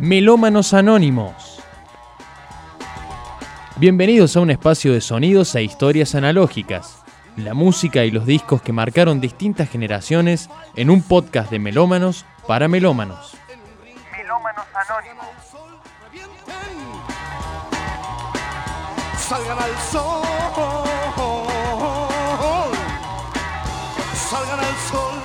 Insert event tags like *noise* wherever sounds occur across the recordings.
Melómanos Anónimos. Bienvenidos a un espacio de sonidos e historias analógicas, la música y los discos que marcaron distintas generaciones en un podcast de melómanos para melómanos. Melómanos Anónimos. Salgan al sol. Salgan al sol,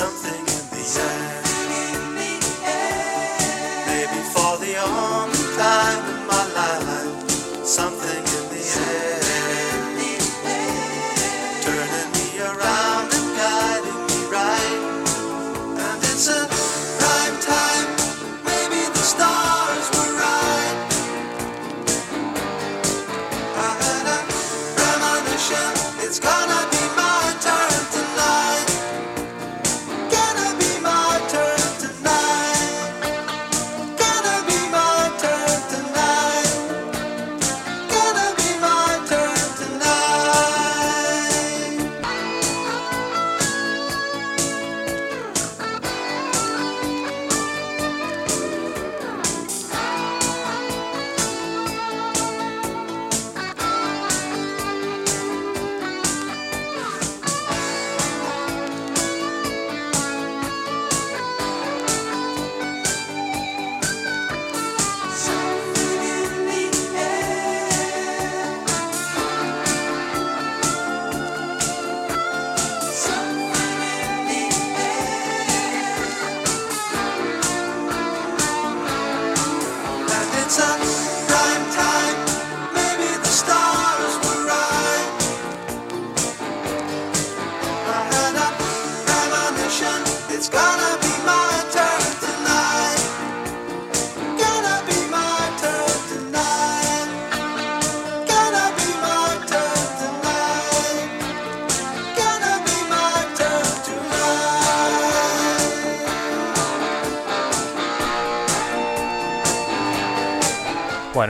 something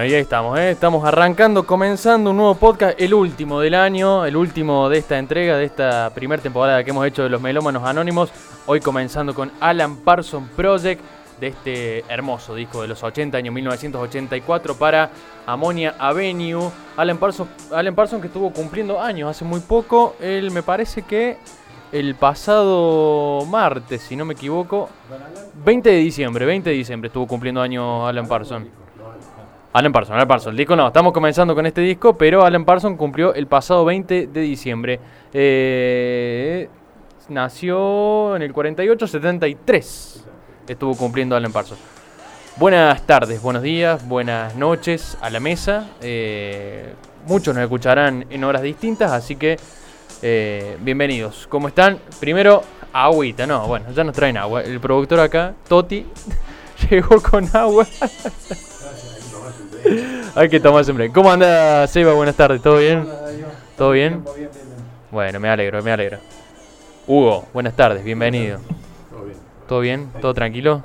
Bueno, y ahí estamos, ¿eh? estamos arrancando, comenzando un nuevo podcast, el último del año, el último de esta entrega, de esta primera temporada que hemos hecho de los Melómanos Anónimos. Hoy comenzando con Alan Parson Project, de este hermoso disco de los 80 años 1984 para Ammonia Avenue. Alan Parsons, Alan Parsons que estuvo cumpliendo años hace muy poco. Él me parece que el pasado martes, si no me equivoco, 20 de diciembre, 20 de diciembre estuvo cumpliendo años Alan Parsons. Alan Parsons, Alan Parsons. El disco no, estamos comenzando con este disco, pero Alan Parsons cumplió el pasado 20 de diciembre. Eh, nació en el 48, 73. Estuvo cumpliendo Alan Parsons. Buenas tardes, buenos días, buenas noches a la mesa. Eh, muchos nos escucharán en horas distintas, así que eh, bienvenidos. ¿Cómo están? Primero, agüita, no, bueno, ya nos traen agua. El productor acá, Toti, *laughs* llegó con agua. Hay que tomarse un break. ¿Cómo anda, Seba? Buenas tardes, ¿todo bien? ¿Todo bien? Bueno, me alegro, me alegro. Hugo, buenas tardes, bienvenido. ¿Todo bien? ¿Todo tranquilo?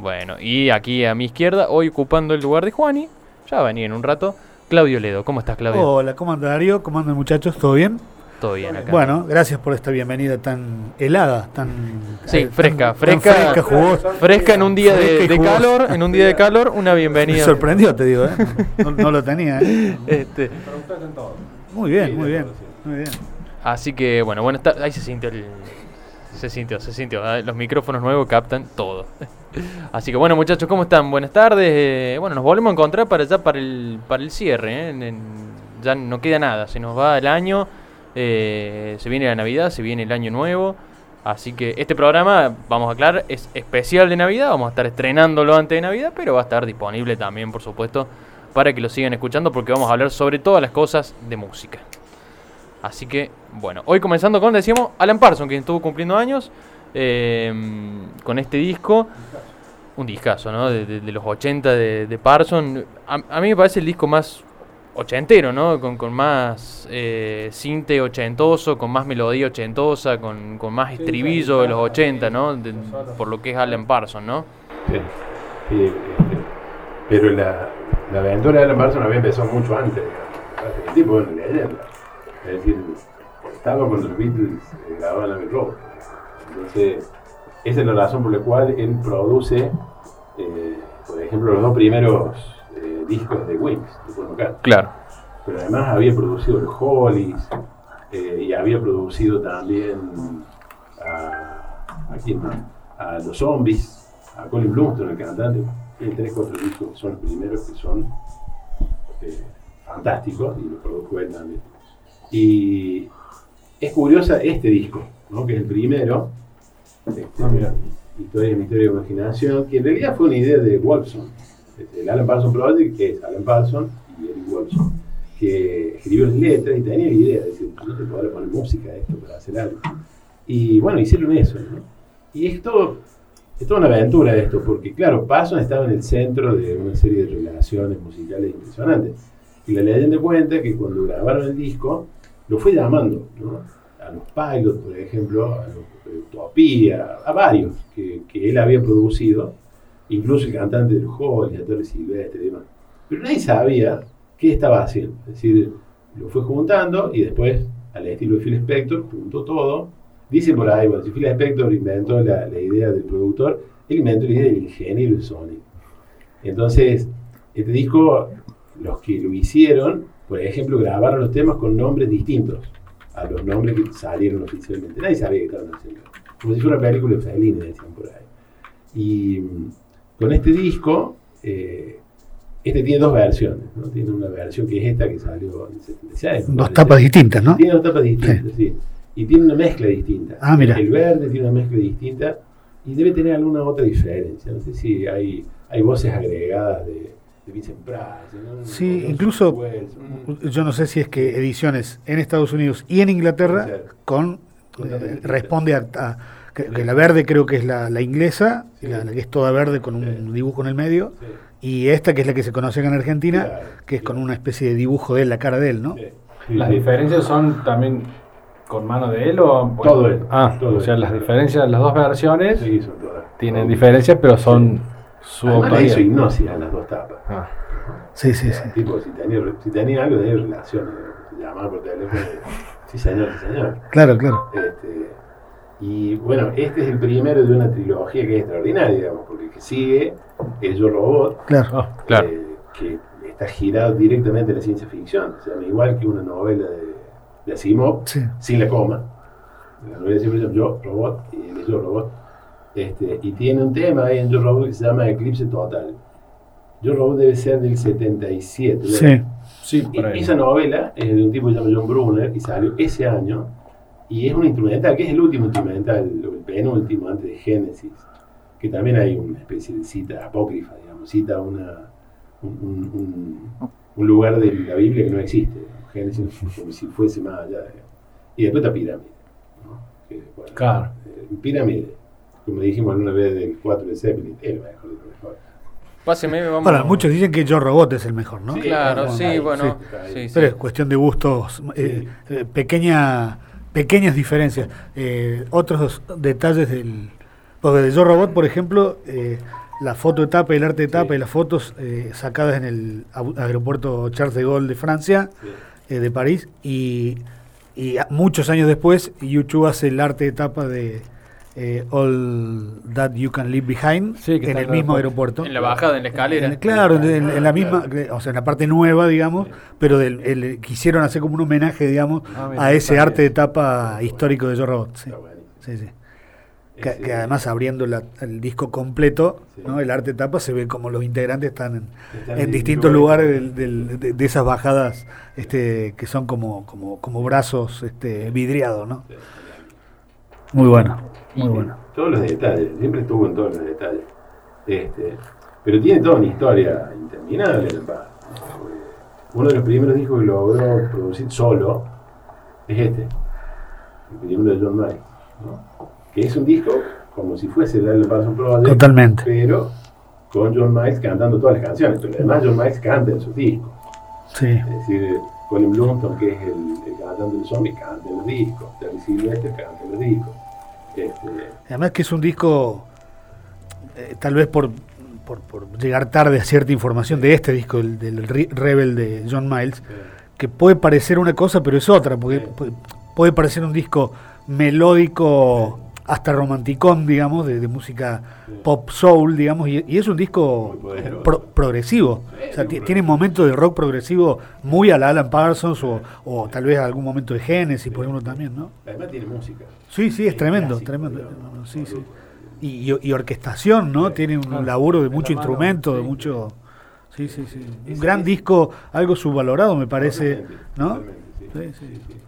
Bueno, y aquí a mi izquierda, hoy ocupando el lugar de Juani, ya va a venir en un rato, Claudio Ledo. ¿Cómo estás, Claudio? Hola, ¿cómo anda Darío? ¿Cómo andan muchachos? ¿Todo bien? Todo bien acá. Bueno, gracias por esta bienvenida tan helada, tan Sí, eh, fresca, tan- fresca. tan fresca, jugosa. Fresca en un día de, calor, en un día de calor, una Me bienvenida. sorprendió, te digo, ¿eh? No, no lo tenía, ¿eh? *laughs* Este, Muy bien, muy bien, muy bien. así que, bueno, bueno, está, ahí se sintió el... Se sintió, se sintió. ¿eh? Los micrófonos nuevos captan todo. *laughs* Así que bueno muchachos, ¿cómo están? Buenas tardes. eh, bueno, nos volvemos a encontrar para ya para el, para el cierre. ¿eh? En- en- ya no queda nada, se nos va el año. Eh, se viene la Navidad, se viene el año nuevo. Así que este programa, vamos a aclarar, es especial de Navidad. Vamos a estar estrenándolo antes de Navidad, pero va a estar disponible también, por supuesto, para que lo sigan escuchando porque vamos a hablar sobre todas las cosas de música. Así que, bueno, hoy comenzando con, decíamos, Alan Parsons, que estuvo cumpliendo años eh, con este disco. Un discazo, ¿no? De, los 80 de, de Parsons. A, a mí me parece el disco más ochentero, ¿no? Con, con más eh, cinte ochentoso, con más melodía ochentosa, con, con más estribillo de los 80, ¿no? De- por lo que es Alan Parsons, ¿no? Sí. Sí, este, pero la, la aventura de Alan Parsons había empezado mucho antes. digamos. El tipo era una leyenda. Es decir, estaba cuando los Beatles eh, grababan la Road. Entonces, esa es la razón por la cual él produce, eh, por ejemplo, los dos primeros eh, discos de Wings, de Paul McCartney. Claro. Pero además había producido los Hollies eh, y había producido también a, ¿a quién más? A los Zombies, a Colin Blumstone, el cantante. Tiene tres, cuatro discos que son los primeros que son eh, fantásticos y los produjo él también. Y es curiosa este disco, ¿no? que es el primero, este, Historia, Misterio y Imaginación, que en realidad fue una idea de Wolfson. El Alan Parsons Project es Alan Parsons y Eric Wolfson, que escribió las letras y tenía la idea de decir, no te podrá poner música a esto para hacer algo. Y bueno, hicieron eso. ¿no? Y esto es toda una aventura esto, porque claro, Parsons estaba en el centro de una serie de relaciones musicales impresionantes. Y la leyenda cuenta que cuando grabaron el disco, lo fue llamando, ¿no? A los Pilots, por ejemplo, a los eh, Utopía, a varios que, que él había producido, incluso el cantante del Holly, a Torres Silvestre y demás. Pero nadie sabía qué estaba haciendo. Es decir, lo fue juntando y después, al estilo de Phil Spector, juntó todo. Dice por ahí, bueno, si Phil Spector inventó la, idea del productor, él inventó la idea del ingeniero de Sony. Entonces, este disco, los que lo hicieron, por ejemplo, grabaron los temas con nombres distintos a los nombres que salieron oficialmente. Nadie sabía que estaban haciendo. Como si fuera una película de Fellini, decían por ahí. Y con este disco, eh, este tiene dos versiones. ¿no? Tiene una versión que es esta que salió en el 76. me Dos tapas distintas, ¿no? Tiene dos tapas distintas, sí. Y tiene una mezcla distinta. Ah, mira. El verde tiene una mezcla distinta y debe tener alguna otra diferencia. No sé si hay, hay voces agregadas de, de Vincent Price. ¿no? Sí, incluso- Wells. Yo no sé si es que ediciones en Estados Unidos y en Inglaterra con eh, responde a, a- que, que la verde creo que es la, la inglesa, Sí. la, la que es toda verde con un Sí. dibujo en el medio, Sí, y esta que es la que se conoce acá en Argentina, Claro, que es con una especie de dibujo de él, la cara de él, ¿no? sí, sí, ¿Las diferencias son también con mano de él o...? Todo él, Ah, todo o sea, él. las diferencias, las dos versiones Sí, son todas. tienen Todas. diferencias, pero son su Además hizo en las dos tapas. Ah, Sí, sí, sí. Tipo, si tenía, si tenía algo de relación, se llamaba por teléfono. *laughs* Sí, señor, sí, señor. Claro, claro. Este, y bueno, este es el primero de una trilogía que es extraordinaria, digamos, porque el que sigue es Yo Robot, Claro. ah, Claro. eh, que está girado directamente en la ciencia ficción. Se llama igual que una novela de, de Asimov, Sí. sin la coma. La novela de ciencia ficción, Yo Robot, y Yo Robot. Este, y tiene un tema ahí en Yo Robot que se llama Eclipse Total. Yo Robot debe ser del 77. Sí. ¿verdad? Sí, Y- por ahí. Esa novela es de un tipo que se llama John Brunner y salió ese año. Y es un instrumental, que es el último instrumental, el penúltimo antes de Génesis. Que también hay una especie de cita apócrifa, digamos. Cita una, un, un- un- un lugar de la Biblia que no existe. digamos. Génesis *laughs* como si fuese más allá. digamos. Y después está Pirámide. ¿no? Que, bueno, Claro. eh, Pirámide, como dijimos alguna vez del 4 de Zeppelin, es lo mejor de lo mejor. Páseme, vamos. Bueno, muchos dicen que Yo Robot es el mejor, ¿no? Sí, Claro, sí, ahí, bueno. sí. Sí, sí. Pero es cuestión de gustos, eh, eh, pequeña, pequeñas diferencias. Eh, otros detalles del... Porque de Yo Robot, por ejemplo, eh, la foto de tapa, el arte de tapa Sí. y las fotos eh, sacadas en el aeropuerto Charles de Gaulle de Francia, Sí. eh, de París, y, y muchos años después YouTube hace el arte de tapa de eh, All That You Can Leave Behind Sí, que en el mismo aeropuerto. aeropuerto. En la bajada, en la escalera. En- claro, en, en- en la misma, o sea, en la parte nueva, digamos, pero del, el- quisieron hacer como un homenaje, digamos, Ah, mira, a ese arte de bien. tapa histórico de Yo Robot. Sí, sí, sí. Que, que además abriendo la- el disco completo, Sí. ¿no? el arte de tapa, se ve como los integrantes están en, Están en distintos lugares. lugares del- del- de, de esas bajadas este, que son como, como, como brazos este, vidriados, ¿no? Muy bueno, muy bueno. Todos los detalles, siempre estuvo en todos los detalles. Este, pero tiene toda una historia interminable el. Uno de los primeros discos que logró producir solo es este, el primero de John ¿no? que es un disco como si fuese el Alan Parsons Project, Totalmente. pero con John Miles cantando todas las canciones, pero además John Miles canta en sus discos. Sí. Es decir, Colin Blunton, que es el, el cantante del zombie, canta en los discos. Terry Sylvester canta en los discos. Este, Además que es un disco, eh, tal vez por, por, por llegar tarde a cierta información de este disco, el, del Re- Rebel de John Miles, que puede parecer una cosa, pero es otra, porque Sí. puede parecer un disco melódico, hasta romanticón, digamos, de, de música pop soul, digamos, y, y es un disco pro- progresivo. Sí, O sea, tiene momentos de rock progresivo muy a la Alan Parsons o, o tal vez algún momento de Genesis, por ejemplo, también, ¿no? además tiene música. Sí, sí, es tremendo, clásico, tremendo. digamos, sí, sí. Y, y- y orquestación, ¿no? Tiene un claro. laburo de mucho mano, instrumento, de mucho... Sí, sí, sí. Un gran disco, algo subvalorado me parece, Totalmente, ¿no? totalmente, sí.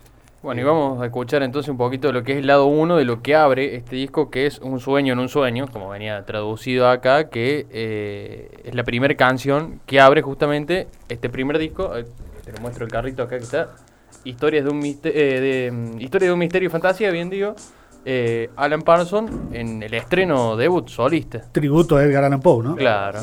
Bueno, y vamos a escuchar entonces un poquito de lo que es el lado 1 de lo que abre este disco, que es Un sueño en un sueño, como venía traducido acá, que eh, es la primera canción que abre justamente este primer disco. Eh, te lo muestro el carrito acá que está. Historias de un, miste- eh, de, mm, Historia de un misterio y fantasía, bien digo. eh, Alan Parsons en el estreno debut solista. Tributo a Edgar Allan Poe, ¿no? Claro.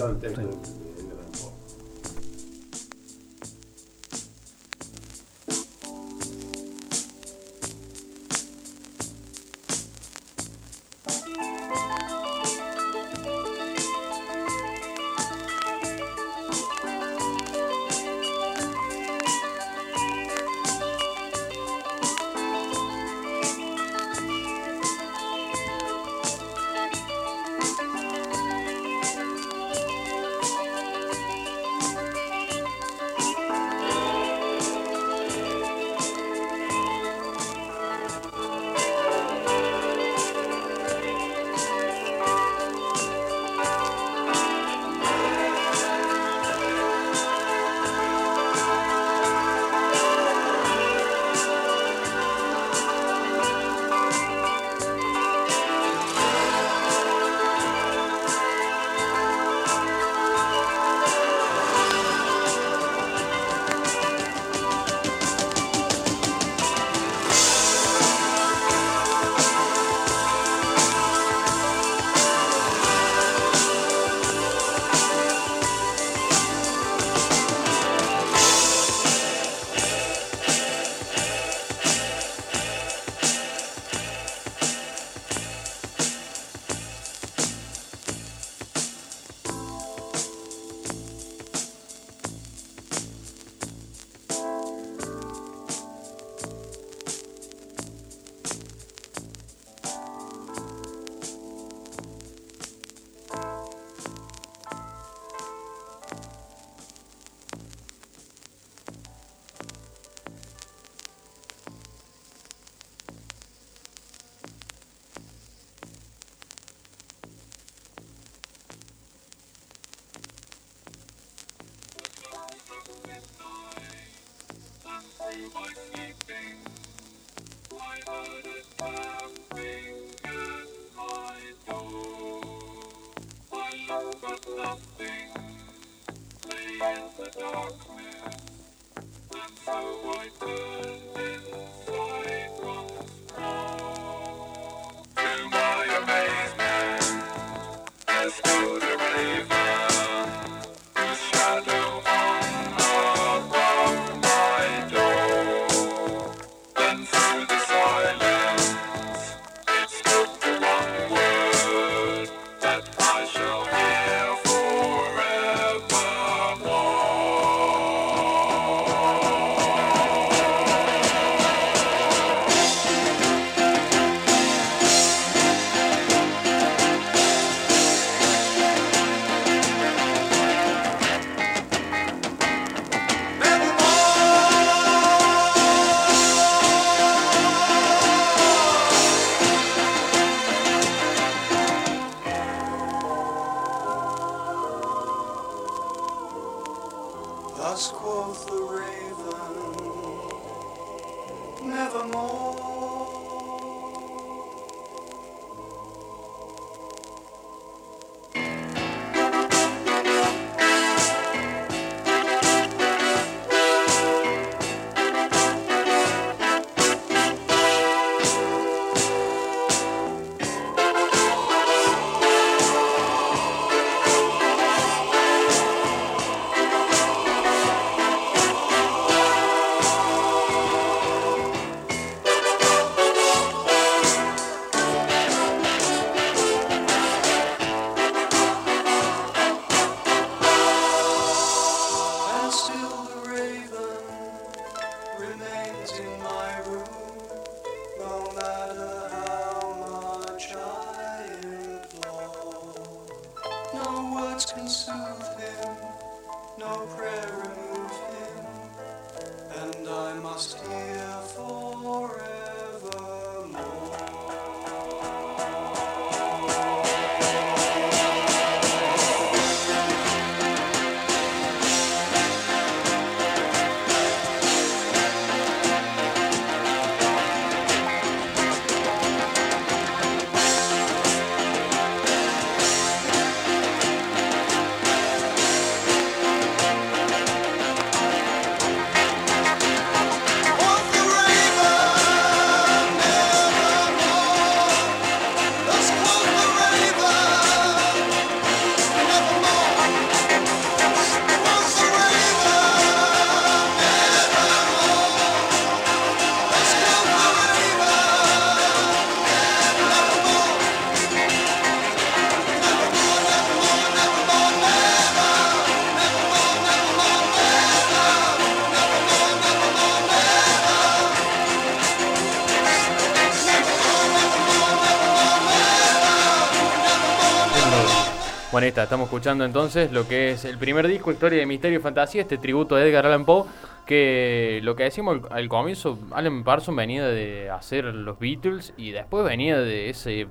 Bueno, ahí está, estamos escuchando entonces lo que es el primer disco, Historia de Misterio y Fantasía, este tributo a Edgar Allan Poe, que lo que decimos al, al comienzo, Alan Parsons venía de hacer los Beatles y después venía de ese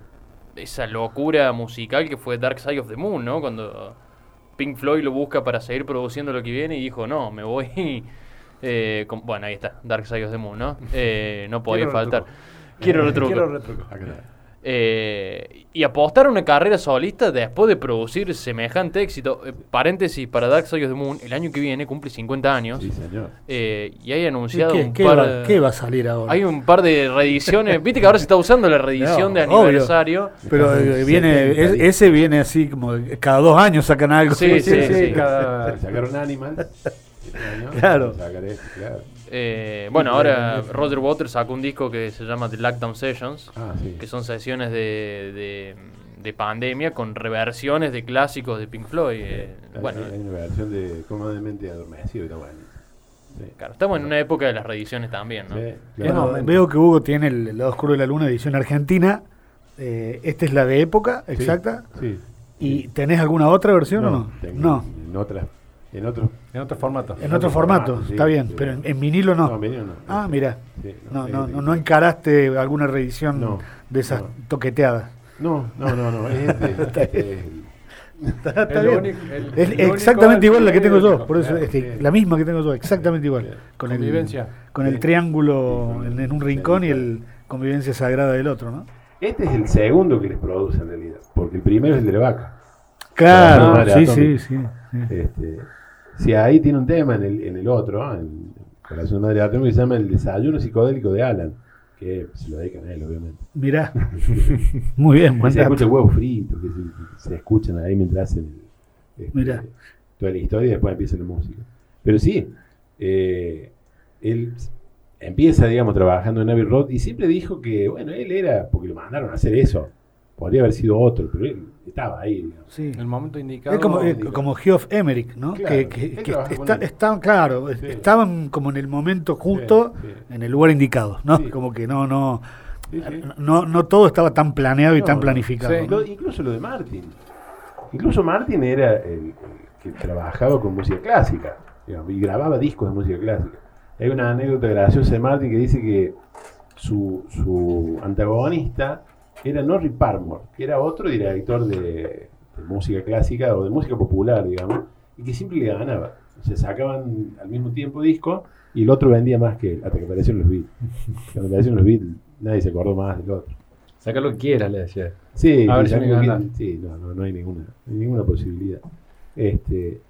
esa locura musical que fue Dark Side of the Moon, ¿no? Cuando Pink Floyd lo busca para seguir produciendo lo que viene y dijo, no, me voy... *laughs* eh, con- bueno, ahí está, Dark Side of the Moon, ¿no? Eh, no podía Quiero faltar. retruco. Quiero retruco. Quiero retruco. Eh, y apostar a una carrera solista después de producir semejante éxito. Eh, paréntesis, para Dark Side of the Moon, el año que viene cumple 50 años. Sí, señor. Eh, y hay ¿Y anunciado ¿Qué, un qué par va, de- qué va a salir ahora? Hay un par de reediciones. *laughs* Viste que ahora se está usando la reedición No, de obvio. aniversario. Pero eh, viene, 70, es- ese viene así como cada dos años sacan algo. Sí, sí, *laughs* sí. cada- Sacaron Animal. Claro. Eh, bueno, ahora Roger Waters sacó un disco que se llama The Lockdown Sessions, Ah, sí. que son sesiones de, de, de pandemia con reversiones de clásicos de Pink Floyd. eh, bueno, hay una versión de Cómodamente Adormecido, está bueno. Sí. claro, estamos en una época de las reediciones también, ¿no? Sí, claro. veo que Hugo tiene el, el lado oscuro de la luna, edición argentina. Eh, esta es la de época, exacta. Sí. ¿Y tenés alguna otra versión o no? tengo No, En otra. En otro. En otro formato. en otro formato, formato, sí, está bien, sí. pero en, en vinilo no. No, en vinilo no. Ah, mira. Sí, No, no, no, no encaraste alguna reedición No, de esas no. toqueteadas. No, no, no, no. Es este. este es el- Está, está bien. único- el- Es el exactamente igual la que tengo yo, por eso claro, es que sí. la misma que tengo yo, exactamente igual. Con el, Convivencia. con el triángulo en, un rincón y el convivencia sagrada del otro, ¿no? Este es el segundo que les produce en realidad. Porque el primero es el de la vaca. Claro, sí, sí, sí, sí. Este, si ahí tiene un tema en el, en el otro, en Corazón de Madre Atómica, que se llama El desayuno psicodélico de Alan. Que se lo dedican a él, obviamente. Mirá. *laughs* Muy bien, buen se dato. escucha huevos fritos, que se, se escuchan ahí mientras hacen el- este, Mirá. toda la historia y después empieza la música. Pero sí, eh, él empieza, digamos, trabajando en Abbey Road y siempre dijo que, bueno, él era, porque lo mandaron a hacer eso, podría haber sido otro, pero él estaba ahí, digamos. Sí. En el momento indicado. Es como, eh, como Geoff Emerick, ¿no? Claro, que que- que está- claro, Sí. estaban como en el momento justo, Sí, sí. en el lugar indicado, ¿no? Sí. Como que no, no, Sí, sí. no, no todo estaba tan planeado y tan planificado. Sí. ¿no? Lo- incluso lo de Martin. Incluso Martin era el, el que trabajaba con música clásica digamos, y grababa discos de música clásica. Hay una anécdota graciosa de Martin que dice que su, su antagonista era Norrie Parmore, que era otro director de, de música clásica o de música popular, digamos, y que siempre le ganaba. Se sacaban al mismo tiempo discos y el otro vendía más que él, hasta que aparecieron los Beatles. Cuando aparecieron los Beatles, nadie se acordó más del otro. Saca lo que quieras, le decía. Sí, A ver sí, si me no, no, no hay ninguna, hay ninguna posibilidad. Este,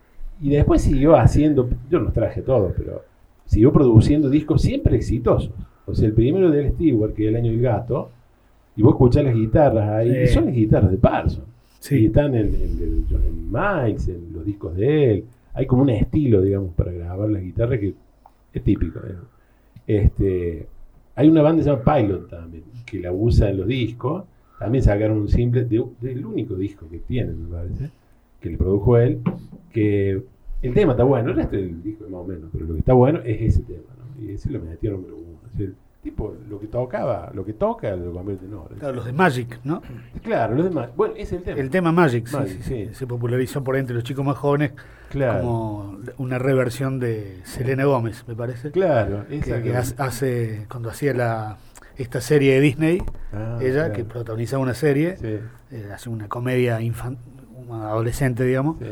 y después siguió haciendo, yo no los traje todos, pero siguió produciendo discos siempre exitosos. O sea, el primero de Al Stewart, que es El Año del Gato, y vos escuchás las guitarras ahí, y Sí. son las guitarras de Parson. Sí. Y están en, en, en Miles, en los discos de él. Hay como un estilo, digamos, para grabar las guitarras que es típico. digamos. Este, hay una banda que se llama Pilot también, que la usa en los discos. También sacaron un simple de- del único disco que tienen, me parece, que le produjo él. Que el tema está bueno, el resto del disco más o menos, pero lo que está bueno es ese tema, ¿no? Y ese lo metieron número uno. Tipo, lo que tocaba, lo que toca, lo convierte en oro. Claro, los de Magic, ¿no? Claro, los demás. Bueno, ese es el tema. El tema Magic, sí, Magic, sí, sí, sí. se popularizó por entre los chicos más jóvenes Claro. como una reversión de Selena Gómez, me parece. Claro, que, esa que hace, hace- cuando hacía la esta serie de Disney, Ah, ella claro. que protagonizaba una serie, Sí, eh, hace una comedia infan- una adolescente, digamos. sí.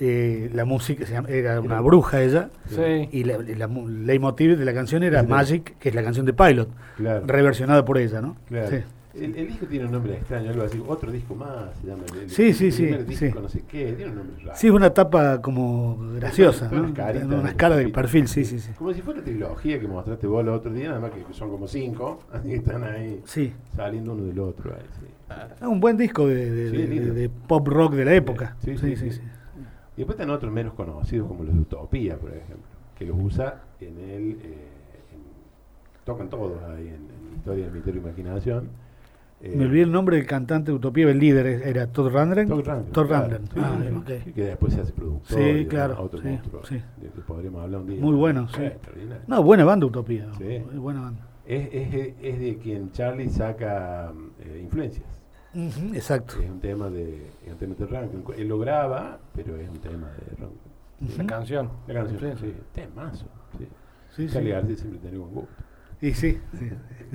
Eh, la música se llama- era una bruja ella Sí. y la, la leitmotiv de la canción era Sí. Magic, que es la canción de Pilot, Claro. reversionada por ella, ¿no? claro. Sí. El, el disco tiene un nombre extraño, algo así. Otro disco más se llama. El, el- Sí, sí, el sí, disco, sí. no sé qué. Tiene un nombre raro. Sí, es una tapa como graciosa, ¿no? unas caritas, unas caras de perfil, sí, sí, sí. Como si fuera trilogía que mostraste vos el otro día, nada más que son como cinco, *laughs* así que están ahí Sí. saliendo uno del otro. ahí, sí. Es un buen disco de, de- Sí, de- lindo. de pop rock de la época. Sí, sí, sí. Y después están otros menos conocidos, como los de Utopía, por ejemplo, que los usa en el. eh, en- tocan todos ahí en, en Historia del Misterio y Imaginación. Eh, Me olvidé el nombre del cantante de Utopía, el líder era Todd Rundgren. Todd Rundgren. Todd claro. Sí, Ah, sí, que después se hace productor. Sí, claro, Otro sí, monstruo. sí. De que podríamos hablar un día. Muy bueno, sí. No, buena banda Utopía. Sí. Muy buena banda. Es, es, es de quien Charlie saca eh, influencias. Ujú, exacto. Es un tema de, es un tema de Rundgren. Él lo graba, pero es un tema de Rundgren. La canción. La canción, Sí. sí. Temazo. Sí. Sí, sí. García siempre tenía buen gusto. Y sí, sí.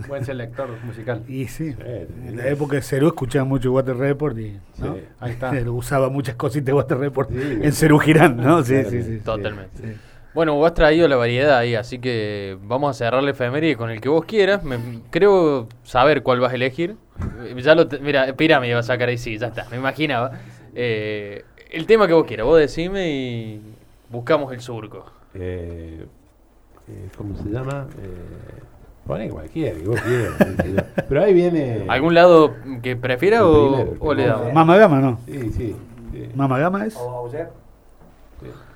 Buen selector musical. Y sí. Sí, En la época de Cerú escuchaba mucho Water Report y ¿no? Sí. Ahí está. *laughs* Usaba muchas cositas de Water Report Sí, en. Cerú Girán, ¿no? Sí, sí, sí. Totalmente. Bueno, vos has traído la variedad ahí, así que vamos a cerrar la efeméride con el que vos quieras. Me- creo saber cuál vas a elegir. Eh, Ya lo te- mira, Pirámide va a sacar ahí, sí, ya está, me imaginaba. Eh, el tema que vos quieras, vos decime y buscamos el surco. Eh, eh, ¿Cómo se llama? Eh, pone cualquiera, que vos quieras. *laughs* Pero ahí viene. ¿Algún lado que prefiera o, primero, o le damos? Mama Gama, ¿no? Sí, sí. sí. Mama Gama es.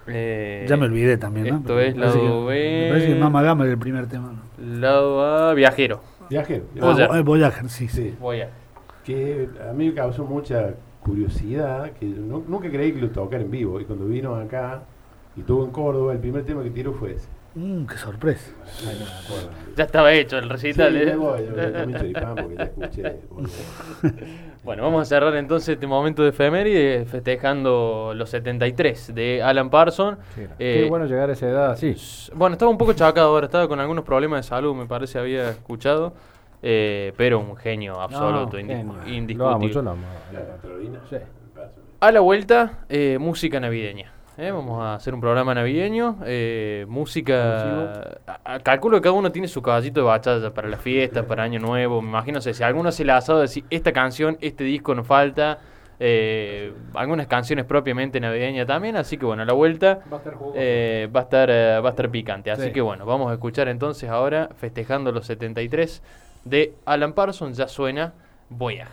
Eh, Ya me olvidé también, ¿no? esto Pero es me parece lado que- B. Me parece que Mama Gama era el primer tema. ¿no? Lado A, viajero. Viajero. Ah, Voyager. Vo- eh, Voyager, sí, sí. Sí. Voy a. Que a mí me causó mucha curiosidad, que no- nunca creí que lo tocara en vivo. Y cuando vino acá y estuvo en Córdoba, el primer tema que tiró fue ese. Mm, qué sorpresa. Ay, no me acuerdo. Ya estaba hecho el Sí, recital. ¿eh? me voy, yo *laughs* choripán porque ya escuché. *laughs* Bueno, vamos a cerrar entonces este momento de efeméride festejando los 73 de Alan Parsons. Eh, Qué bueno llegar a esa edad así. Bueno, estaba un poco chacado ahora, estaba con algunos problemas de salud, me parece, había escuchado. eh, pero un genio absoluto, No, genio. indiscutible. Lo amo, yo lo amo. La Carolina. Sí. A la vuelta, eh, música navideña. ¿Eh? Vamos a hacer un programa navideño. eh, música. a- a- calculo que cada uno tiene su caballito de bachata para la fiesta, para Año Nuevo. Me imagino, sé, si alguno se le ha asado decir esta canción, este disco nos falta. eh, algunas canciones propiamente navideñas también. Así que bueno, a la vuelta Va a estar eh, va, a estar, eh, va a estar picante. Así Sí. que bueno, vamos a escuchar entonces ahora, festejando los 73 de Alan Parsons, ya suena Voyage.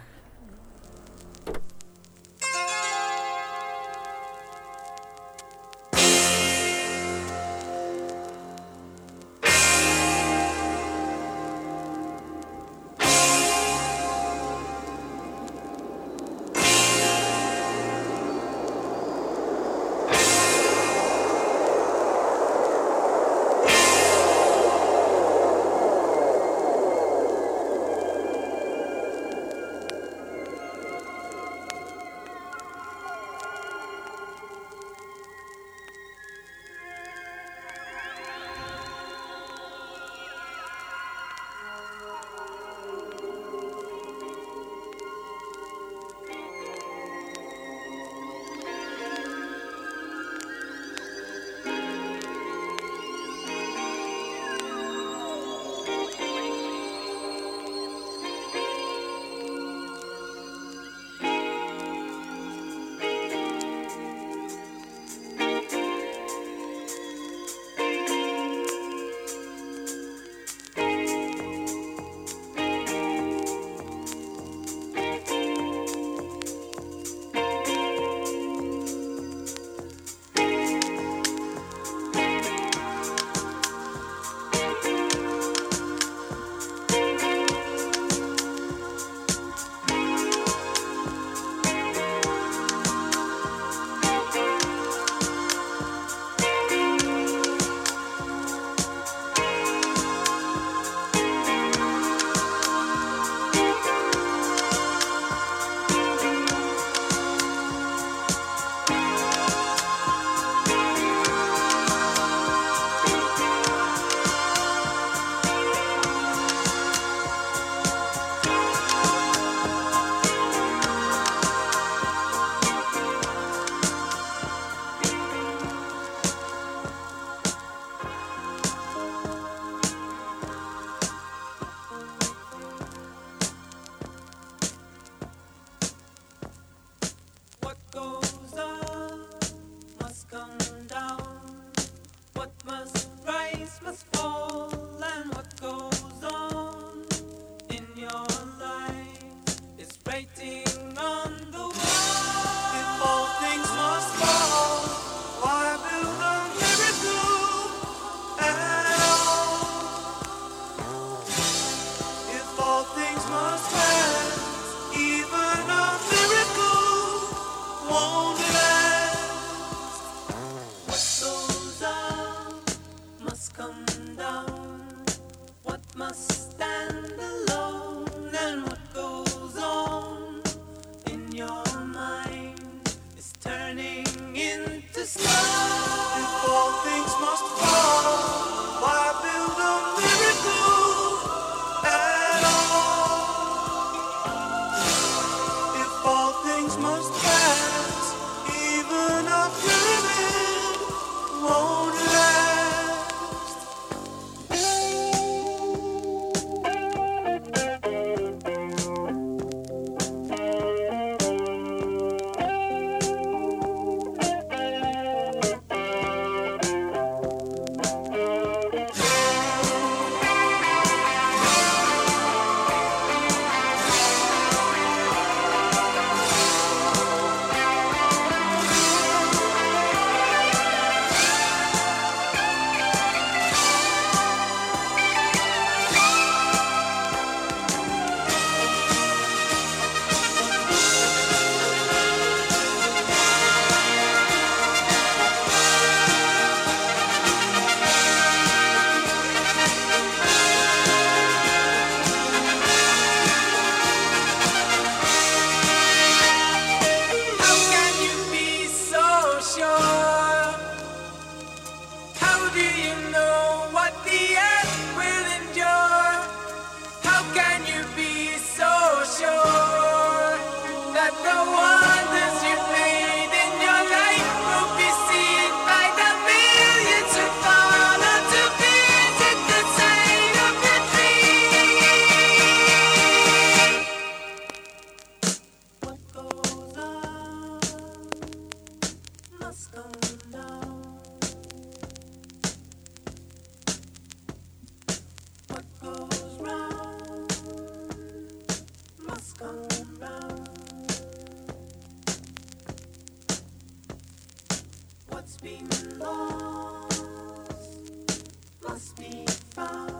must be lost, must be found.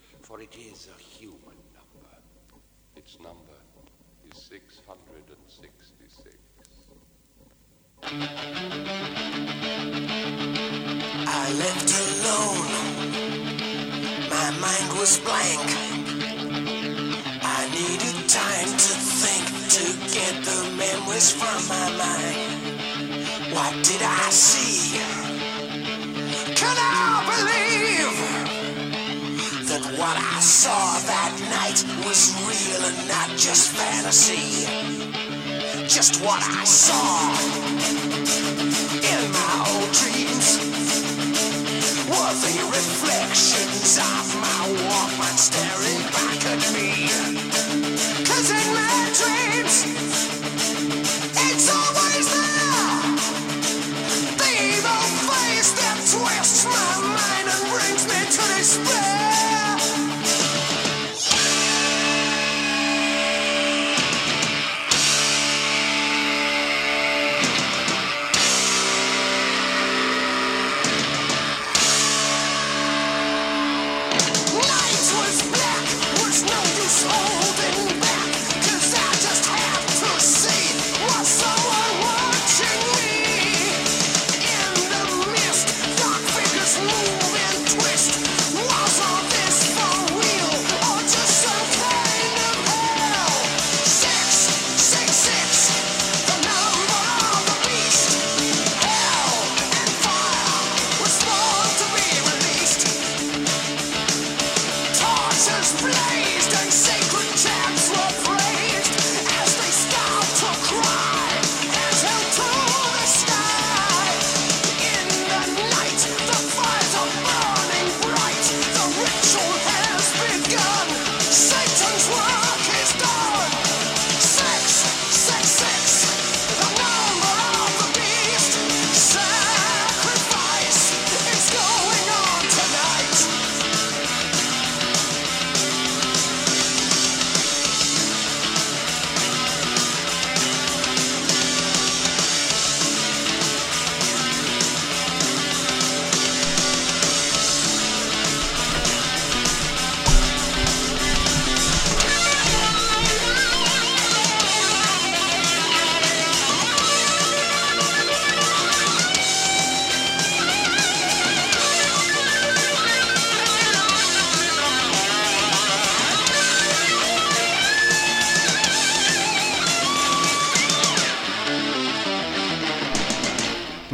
It is a human.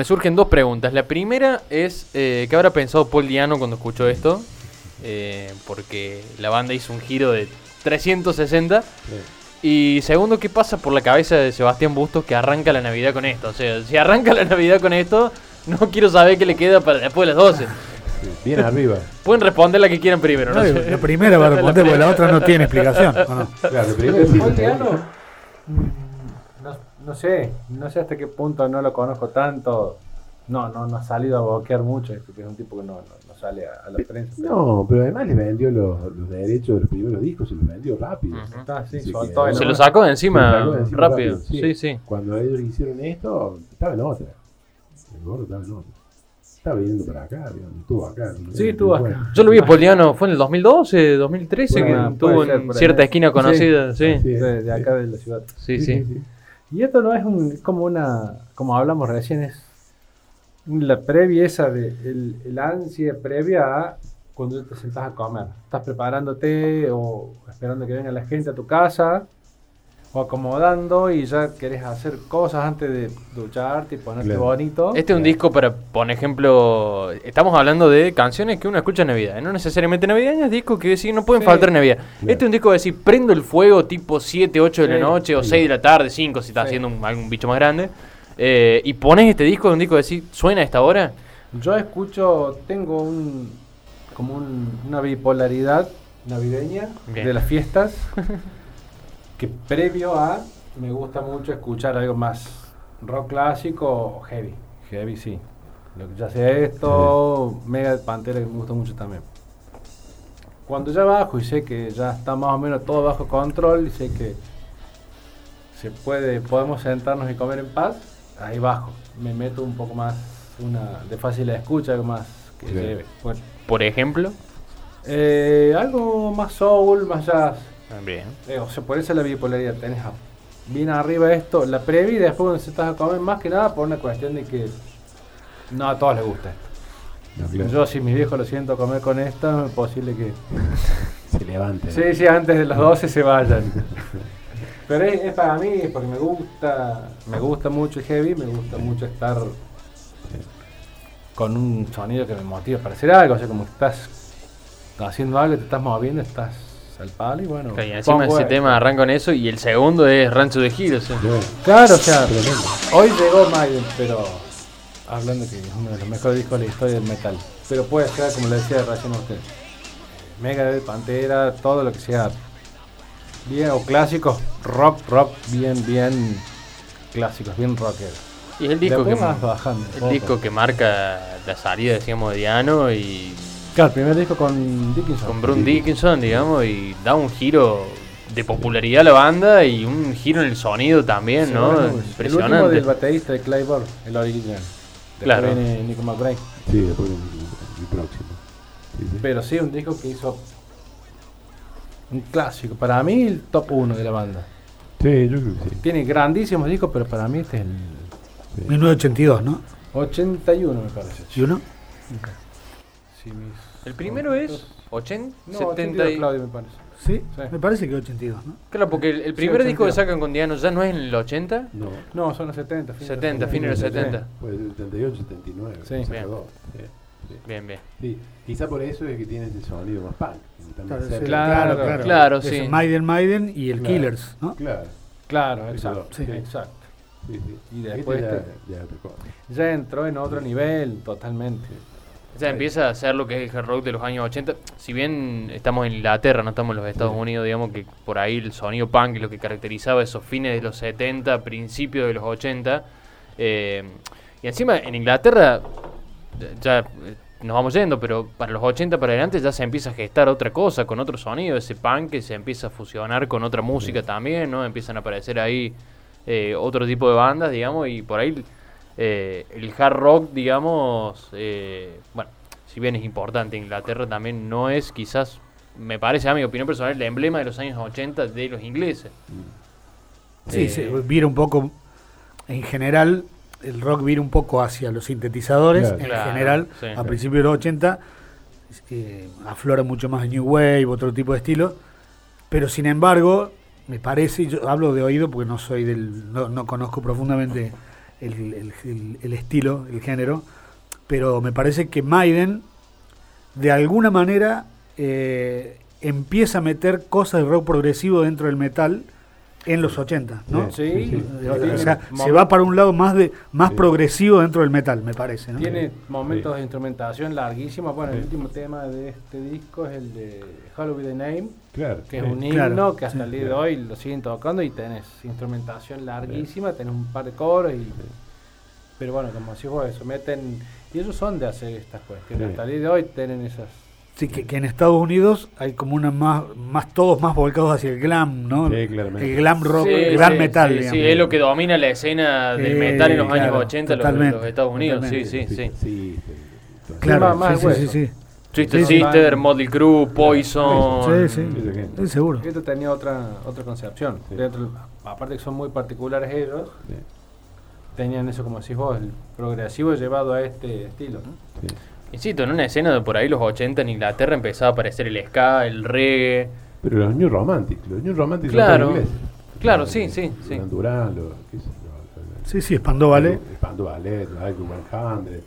Surgen dos preguntas. La primera es, eh, ¿qué habrá pensado Paul Diano cuando escuchó esto? Eh, porque la banda hizo un giro de 360. Y segundo, ¿qué pasa por la cabeza de Sebastián Bustos que arranca la Navidad con esto? O sea, si arranca la Navidad con esto, no quiero saber qué le queda para después de las 12. Bien arriba. Pueden responder la que quieran primero, ¿no? No, sé. la primera va a responder porque la otra no tiene explicación. ¿o no? Claro, primero sí, Paul Diano, no, sé, no sé hasta qué punto no lo conozco tanto. No, no, no ha salido a boquear mucho, es porque es un tipo que no, no, no sale a, a la prensa. pero- No, pero además le vendió los, los derechos de los primeros discos, se los vendió rápido. Que- el- Se lo sacó de encima, Se lo sacó de encima rápido. rápido, Sí, sí. Cuando ellos hicieron esto, estaba en otra. El gordo estaba en otra. Estaba viniendo para acá, digamos, estuvo acá. Sí, estuvo bueno. acá. Yo lo vi a Poliano, fue en el 2012, 2013, Bueno, que estuvo en cierta esquina conocida. Sí, Sí. de, de acá de la ciudad. sí, sí. Y esto no es un, como una, como hablamos recién, es la previa esa de el, el ansia previa a cuando te sentás a comer. Estás preparándote o esperando que venga la gente a tu casa o acomodando y ya querés hacer cosas antes de ducharte y ponerte Claro. bonito. Este es un disco para, por ejemplo, estamos hablando de canciones que uno escucha en Navidad, no necesariamente navideñas, discos que sí, no pueden Sí. faltar en Navidad. Claro. Este es un disco de decir, prendo el fuego tipo 7, 8 de la noche o Sí. 6 de la tarde, 5 si estás Sí. haciendo un- algún bicho más grande, eh, y pones este disco, un disco de decir, ¿suena a esta hora? Yo escucho, tengo un como un- una bipolaridad navideña Bien. de las fiestas *laughs* que previo a me gusta mucho escuchar algo más rock clásico o heavy. Heavy sí. Lo que ya sea esto, Mega de Pantera que me gusta mucho también. Cuando ya bajo y sé que ya está más o menos todo bajo control y sé que se puede, podemos sentarnos y comer en paz, ahí bajo. Me meto un poco más una de fácil escucha, algo más que Sí. lleve. Bueno, Por ejemplo. eh, algo más soul, más jazz. Bien. Eh, o sea, por eso la bipolaridad. Tenés bien arriba esto, la previa y después cuando se estás a comer, más que nada por una cuestión de que no a todos les gusta esto. No, claro. Yo, si mis viejos lo siento comer con esto, es posible que. *laughs* Se levanta. Sí, sí, antes de las 12 se vayan. Pero es, es para mí, es porque me gusta, me gusta mucho el heavy, me gusta mucho estar con un sonido que me motiva para hacer algo, o sea, como que estás haciendo algo, te estás moviendo, estás al palo y bueno. Y encima ese tema arranca con eso y el segundo es Rancho de Giro. sí. Claro, o sea, hoy llegó Maiden, pero hablando que es uno de los mejores discos de la historia del metal. Pero puede ser, como le decía recién a usted, Megadeth, Pantera, todo lo que sea bien o clásicos, rock, rock, bien, bien clásicos, bien rockeros. Y es el disco que, bajando el disco que marca la salida, decíamos, de Diano y Claro, el primer disco con Dickinson. con Bruce Dickinson, digamos, y da un giro de popularidad a la banda y un giro en el sonido también, Sí, ¿no? bueno, El último Impresionante. del baterista de Claybor, el original. Después Claro. viene Nico McBride. Sí, después el, el próximo. Sí, sí. Pero sí, un disco que hizo un clásico. Para mí, el top 1 de la banda. Sí, yo creo que sí. Tiene grandísimos discos, pero para mí este es el 1982, ¿no? 81, me parece. ¿Y uno? Sí, mis- El primero es 80, No, 70 82, y... Claudio, me parece. Sí, Sí. me parece que 82, ¿no? Claro, porque el, el primer Sí, disco que 82. sacan con Diano ya no es en el 80. No. No, son los 70. fines de los 70, fines de los Sí. 70. Puede ser 78, 79. Sí. Bien. dos, sí, sí. Bien, bien. Sí, quizá por eso es que tiene ese sonido más punk. Claro, sí, Claro, claro, Es sí. Maiden, Maiden y el Claro. Killers, ¿no? Claro, Claro, exacto. Sí. exacto. sí, sí. Y después Este ya, este- ya es otra cosa. Ya entró en otro nivel, totalmente. Ya empieza a ser lo que es el hard rock de los años 80. Si bien estamos en Inglaterra, no estamos en los Estados Unidos, digamos que por ahí el sonido punk es lo que caracterizaba esos fines de los 70, principios de los 80. eh, y encima en Inglaterra, ya eh, nos vamos yendo, pero para los 80 para adelante ya se empieza a gestar otra cosa, con otro sonido, ese punk que se empieza a fusionar con otra música también, ¿no? Empiezan a aparecer ahí eh, otro tipo de bandas, digamos, y por ahí eh, el hard rock, digamos, eh, bueno, si bien es importante, Inglaterra también no es quizás, me parece a mi opinión personal, el emblema de los años 80 de los ingleses. Sí, Eh, se vira un poco, en general, el rock vira un poco hacia los sintetizadores, Claro. en Claro, general, sí. a principios de los 80, eh, aflora mucho más el New Wave, otro tipo de estilo, pero sin embargo, me parece, y yo hablo de oído porque no soy del, no, no conozco profundamente el, el- estilo, el género, pero me parece que Maiden, de alguna manera, eh, empieza a meter cosas de rock progresivo dentro del metal en los 80, ¿no? Sí, Sí, sí. O sea, se va para un lado más de más Sí. progresivo dentro del metal, me parece, ¿no? Tiene momentos Sí. de instrumentación larguísimos. Bueno, el último tema de este disco es el de Hollow Be the Name, Claro. que es un himno Claro, que hasta sí. el día de hoy lo siguen tocando y tenés instrumentación larguísima, tenés un par de coros y... Pero bueno, como decís vos, eso, meten... Y ellos son de hacer estas cuestiones. Sí. Hasta el día de hoy tienen esas... Sí, que, que en Estados Unidos hay como una más, más todos más volcados hacia el glam, ¿no? Sí, claramente. El glam rock, Sí, el glam sí, metal, sí, digamos. sí, es lo que domina la escena del Sí, metal en los años claro, 80 en los, los Estados Unidos. Sí, sí, sí. sí, sí. Claro, Más- más sí, sí, sí, hueso. sí. Twisted Sí, sí. Sister, Motley Crue, Poison. Sí, sí, seguro. Esto tenía otra otra concepción. Sí. Dentro- aparte que son muy particulares ellos, Sí, tenían eso como decís vos, el progresivo llevado a este estilo. ¿no? Insisto, en una escena de por ahí los 80 en Inglaterra empezaba a aparecer el ska, el reggae. Pero los New Romantic, los New Romantic Claro. son todos ingleses. Claro, Eh, sí, sí, sí. Duran Duran, los, qué sé yo, los- Sí, sí, Espandó, ¿vale? Espando Ballet, los IQ 100,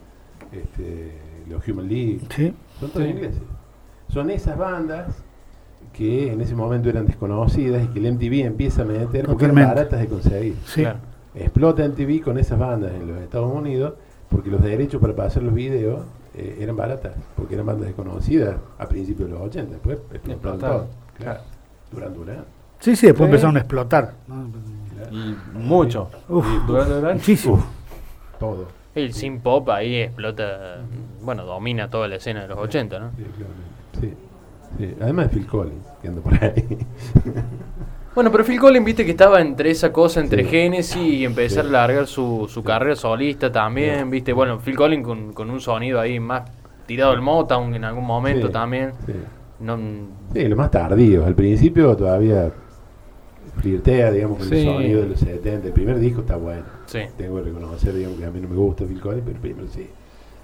este, los Human League, Sí. son todos Sí. ingleses. Son esas bandas que en ese momento eran desconocidas y que el MTV empieza a meter porque eran baratas de conseguir. Sí. Claro. Explota MTV con esas bandas en los Estados Unidos porque los derechos para pasar los videos eh, eran baratas, porque eran bandas desconocidas a principios de los 80, después explotaron todo. Claro. claro. Duran Duran. Sí, sí, después Sí. empezaron a explotar. ¿no? Y mucho. Uf, Durán, Durán. muchísimo. Uf, todo. El synth pop ahí explota, bueno, domina toda la escena de los 80, ¿no? Sí, claramente. Sí, sí. Además de Phil Collins, que anda por ahí. *laughs* Bueno, pero Phil Collins, viste que estaba entre esa cosa, entre Sí. Genesis y empezar Sí. a largar su, su carrera solista también, Sí. viste. Bueno, Phil Collins con, con un sonido ahí más tirado al Motown en algún momento Sí, también. Sí. No, Sí, lo más tardío. Al principio todavía flirtea, digamos, con Sí. el sonido de los 70. El primer disco está bueno. sí. Tengo que reconocer, digamos, que a mí no me gusta Phil Collins, pero el primero sí.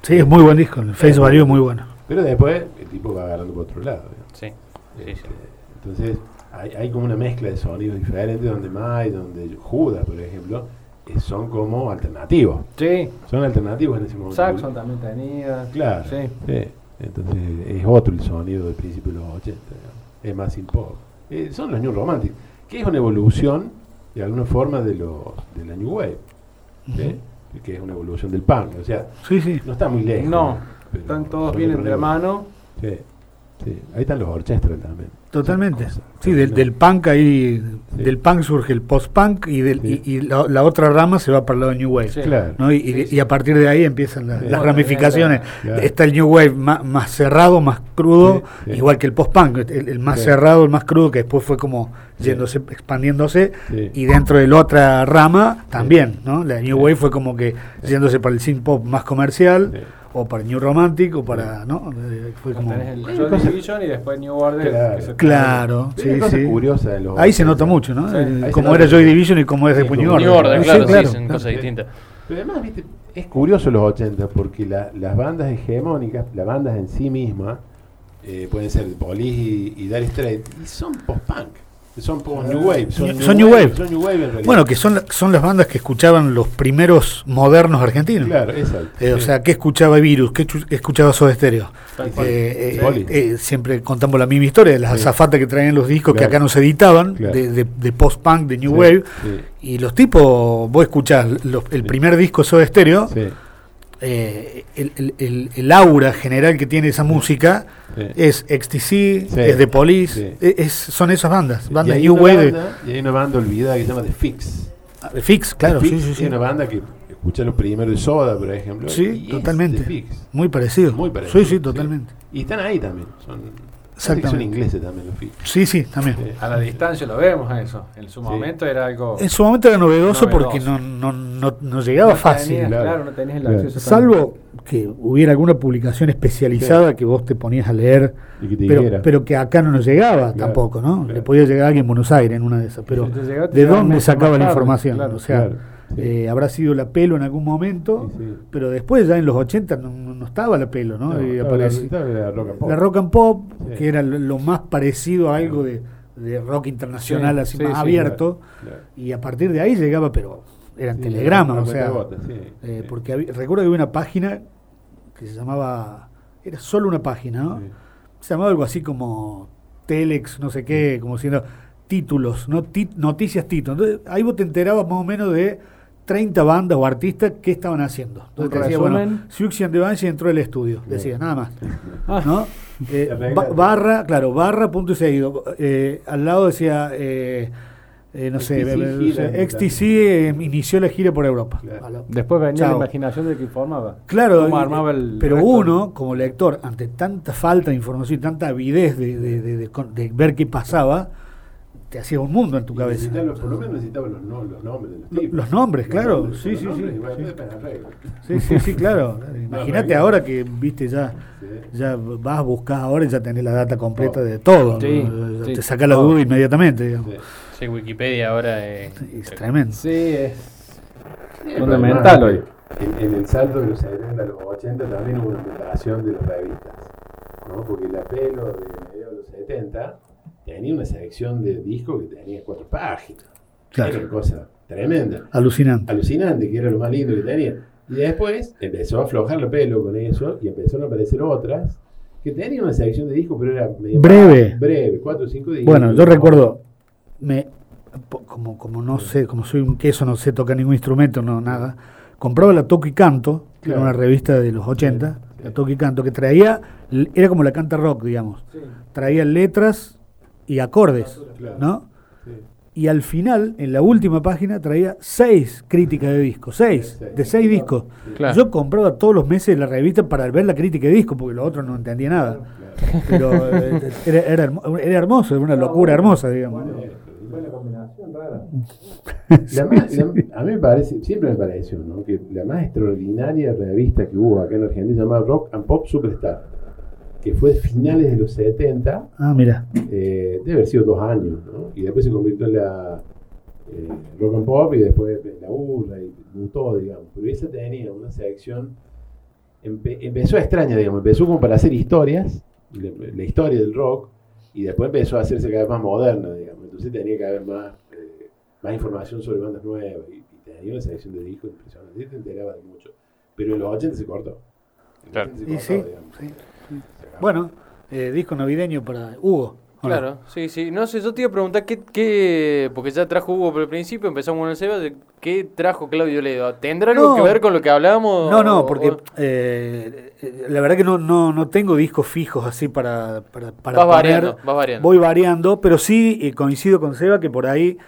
Sí, es muy buen disco. El Face Value es muy bueno. Pero después el tipo va agarrando por otro lado. digamos. Sí, sí, Este, sí. Entonces hay, hay como una mezcla de sonidos diferentes donde Mai, donde Judas, por ejemplo, eh, son como alternativos. Sí, Son alternativos en ese momento. Saxon también tenía. Claro. Sí. Sí. Entonces es otro el sonido del principio de los 80. digamos. Es más sin pop. Eh, son los New Romantic, que es una evolución de alguna forma de, los, de la New Wave. ¿sí? Que es una evolución del punk. O sea, Sí, sí. no está muy lejos. No, pero están todos otro de la mano. Sí, sí. Ahí están los orchestras también. Totalmente. Cosa Sí, del, del punk ahí, del punk surge el post-punk y, del, Sí. y, y la, la otra rama se va para el lado de New Wave. Sí. Claro. ¿no? Y, y- Sí, sí. y a partir de ahí empiezan la- Sí. las Bueno, ramificaciones. claro. Está el New Wave más, más cerrado, más crudo, Sí, sí. igual que el post-punk, el, el más Sí. cerrado, el más crudo, que después fue como Sí. yéndose, expandiéndose. Sí. Y dentro de la otra rama también, ¿no? La New Wave fue como que yéndose para el synth pop más comercial, Sí. O para el New Romantic, o para, ¿no? Fue como... Tenés el cosas- Division y después New Order. Claro. que se- Claro, sí, cosa sí. curiosa los Ahí se 80. nota mucho, ¿no? Sí, Eh, como era Joy. Division y como es Sí, después New New Order. Order, Sí, claro, sí, claro, son claro. cosas distintas. Pero además, viste, es curioso los 80 porque la- las bandas hegemónicas, las bandas en sí mismas, eh, pueden ser Police y, y Dire Straits, y son post-punk. Son post New Wave. Son, Son New Wave. Son New Wave en realidad. Bueno, que son, son las bandas que escuchaban los primeros modernos argentinos. Claro, exacto. Eh, O sea, ¿qué escuchaba Virus? ¿Qué escuchaba Soda Stereo? Eh, eh, eh, siempre contamos la misma historia, de las Sí. azafatas que traían los discos que acá no se editaban, Claro. de, de- de post-punk, de New Sí, Wave. sí, Y los tipos, vos escuchás los- el Sí. primer disco de Soda Stereo, sí, eh, el, el- el- el aura general que tiene esa música sí. es XTC, Sí. es The Police, Sí. e- es, son esas bandas, Y bandas hay Wave. de- banda- y hay una banda olvidada que se llama The Fix. de Fix, claro, The sí, Fix sí, es sí. una banda que escuché los primeros de Soda, por ejemplo. Sí, y totalmente. The Fix. Muy parecido. Muy parecido. Sí, sí, totalmente. Y están ahí también. Son, que son Exactamente. ingleses también los Fix. Sí, sí, también. Sí. A la distancia lo vemos a eso. En su Sí. momento era algo. En su momento era novedoso, Novedoso. porque no, no, no, no llegaba no fácil. tenías, claro. no tenías el Claro. acceso. Salvo que hubiera alguna publicación especializada que vos te ponías a leer, Y que te pero, pero que acá no nos llegaba Claro, tampoco, ¿no? claro. Le podía llegar a alguien en Buenos Aires en una de esas, pero Si ¿de dónde sacaba la información? claro. o sea, Claro, sí. eh, habrá sido la pelo en algún momento, Sí, sí. pero después ya en los 80 no, no- estaba la pelo, ¿no? No, Y estaba la- rock and pop. la rock and pop, Sí. que era lo, lo más parecido a algo de, de rock internacional Sí, así sí, más sí, abierto, Claro. y a partir de ahí llegaba, pero eran Sí, telegramas, o sea, de botas, sí, eh, sí. porque había- recuerdo que había una página que se llamaba, era solo una página, ¿no? Se llamaba algo así como Telex, no sé qué, como siendo títulos, ¿no? Ti- noticias títulos. Entonces, ahí vos te enterabas más o menos de 30 bandas o artistas qué estaban haciendo. Entonces te decía, bueno. Siouxsie and Banshees entró al estudio, decía, nada más. *laughs* Ah. ¿no? *laughs* Eh, ba- barra, claro, barra, punto y seguido. Eh, al lado decía, eh, no sé, no gira sé, XTC eh, inició la gira por Europa. Claro. Después venía Chao. la imaginación del que informaba. Claro, armaba el pero uno, como lector, ante tanta falta de información y tanta avidez de, de- de- de con- de ver qué pasaba, te hacía un mundo en tu Y cabeza. los- por lo menos necesitaba los, no- los nombres de los tipos. los nombres, claro, nombres, sí, los sí, nombres, sí, sí. Sí, sí, sí, claro. *laughs* Imagínate ahora que, viste, ya, Sí. ya vas, buscas ahora y ya tenés la data completa de todo. Sí, ¿no? sí. Te saca la Todo. duda inmediatamente. digamos. Sí. Wikipedia ahora Es tremendo. Sí, es fundamental hoy. En, en el salto de los 70 a los 80 también hubo una mutación de las revistas. ¿no? Porque la pelo de mediados de los 70 tenía una sección de discos que tenía cuatro páginas. Claro. Era una cosa tremenda. Alucinante. Alucinante, que era lo más lindo que tenía. Y después empezó a aflojar la pelo con eso y empezaron a aparecer otras que tenían una sección de discos, pero era medio Breve. breve, cuatro o cinco discos. Bueno, yo recuerdo, me, como, como no sé, como soy un queso, no sé tocar ningún instrumento, no nada, compraba la Toco y Canto, que era una revista de los 80, Sí, sí. la Toco y Canto, que traía, era como la canta rock, digamos, traía letras y acordes, Claro. ¿no? Y al final, en la última página, traía seis críticas de discos, seis, de seis discos. Claro. Yo compraba todos los meses la revista para ver la crítica de disco, porque los otros no entendía nada. Pero *laughs* eh, era, era era hermoso, era una locura hermosa, digamos. Fue la combinación rara. *laughs* La más- la- a mí me parece, siempre me pareció, ¿no? que la más extraordinaria revista que hubo acá en Argentina se llamaba Rock and Pop Superstar, que fue de finales de los 70, Ah, mira. eh, debe haber sido dos años, ¿no? y después se convirtió en la eh, Rock and Pop y después la urla y mutó, digamos. Pero esa tenía una sección, empe- empezó a extraña, digamos, empezó como para hacer historias, la, historia del rock, y después empezó a hacerse cada vez más moderna, digamos. Entonces tenía que haber más, eh, más información sobre bandas nuevas y, y tenía una selección de discos impresionante. Y te enteraba de mucho. Pero en los 80 se cortó. En los Claro. 80 se Y cortó, sí, digamos. Bueno, eh, disco navideño para Hugo. Claro, sí, sí. No sé, yo te iba a preguntar qué, qué porque ya trajo Hugo por el principio, empezamos con el Seba, ¿qué trajo Claudio Ledo? ¿Tendrá algo No. que ver con lo que hablábamos? No, no, porque o- eh, eh, la verdad que no, no, no tengo discos fijos así para, para, para Vas poner. variando, vas variando. Voy variando, pero sí eh, coincido con Seba que por ahí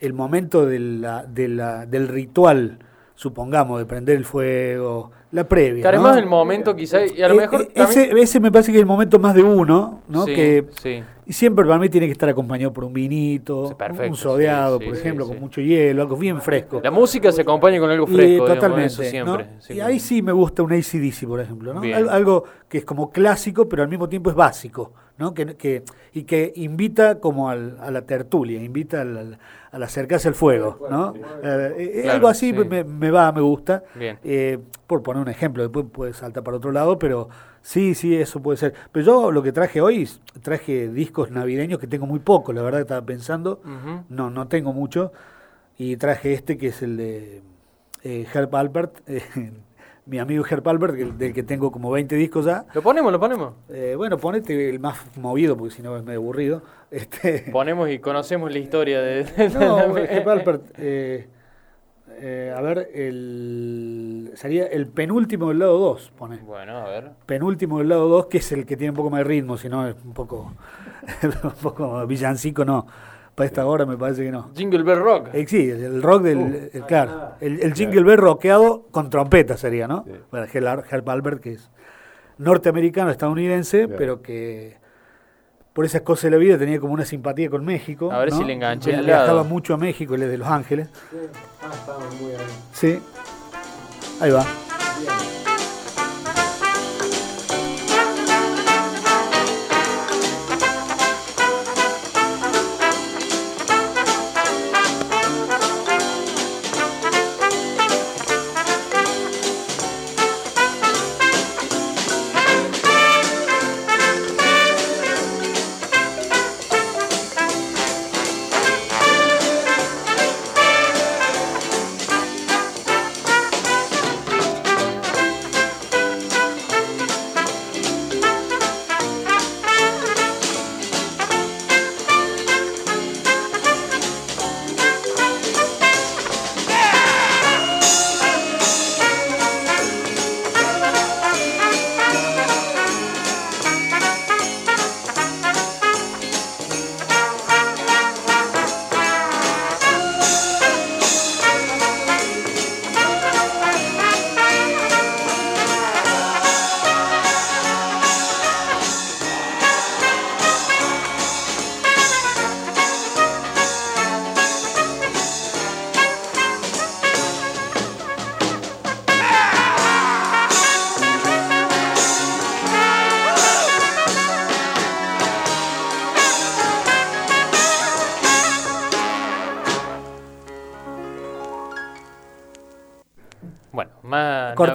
el momento de la, de la, del ritual, supongamos, de prender el fuego, la previa. Más el momento quizá, y a lo Eh, mejor eh, también- ese, ese me parece que es el momento más de uno, ¿no? Sí, que sí. y siempre para mí tiene que estar acompañado por un vinito, Sí, perfecto, un sodeado, por ejemplo, con mucho hielo, algo bien fresco. La música se acompaña con algo Y, fresco, digamos, totalmente. eso siempre. y ahí sí me gusta un ACDC, por ejemplo, ¿no? Bien. Al- algo que es como clásico, pero al mismo tiempo es básico, ¿no? Que, que- y que invita como al- a la tertulia, invita al, al- al acercarse al fuego, ¿no? Eh, eh, Claro, algo así sí. me, me va, me gusta. Bien. Eh, por poner un ejemplo, después puede saltar para otro lado, pero sí, sí, eso puede ser. Pero yo lo que traje hoy, traje discos navideños que tengo muy poco, la verdad que estaba pensando. No, no tengo mucho. Y traje este que es el de eh, Herb Albert, *laughs* eh, mi amigo Herb Albert, del, del que tengo como 20 discos ya. ¿Lo ponemos, lo ponemos? Eh, bueno, ponete el más movido, porque si no es medio aburrido. *laughs* Este, Ponemos y conocemos la historia de... no, Herb Albert, eh, eh, a ver, el, sería el penúltimo del lado 2, pone. Bueno, a ver. Penúltimo del lado 2, que es el que tiene un poco más de ritmo, si no es un poco, *laughs* un poco villancico, no. Para esta hora me parece que no. Jingle Bell Rock. Eh, sí, el, el rock del. el- claro, el, el jingle bell rockeado con trompeta sería, ¿no? Sí. Para Herb, Albert, que es norteamericano, estadounidense, Claro. pero que por esas cosas de la vida tenía como una simpatía con México. A ver ¿no? si le enganché lado. Viajaba mucho a México, él es de Los Ángeles. Ah, estamos muy ahí. Sí. Ahí va. Bueno,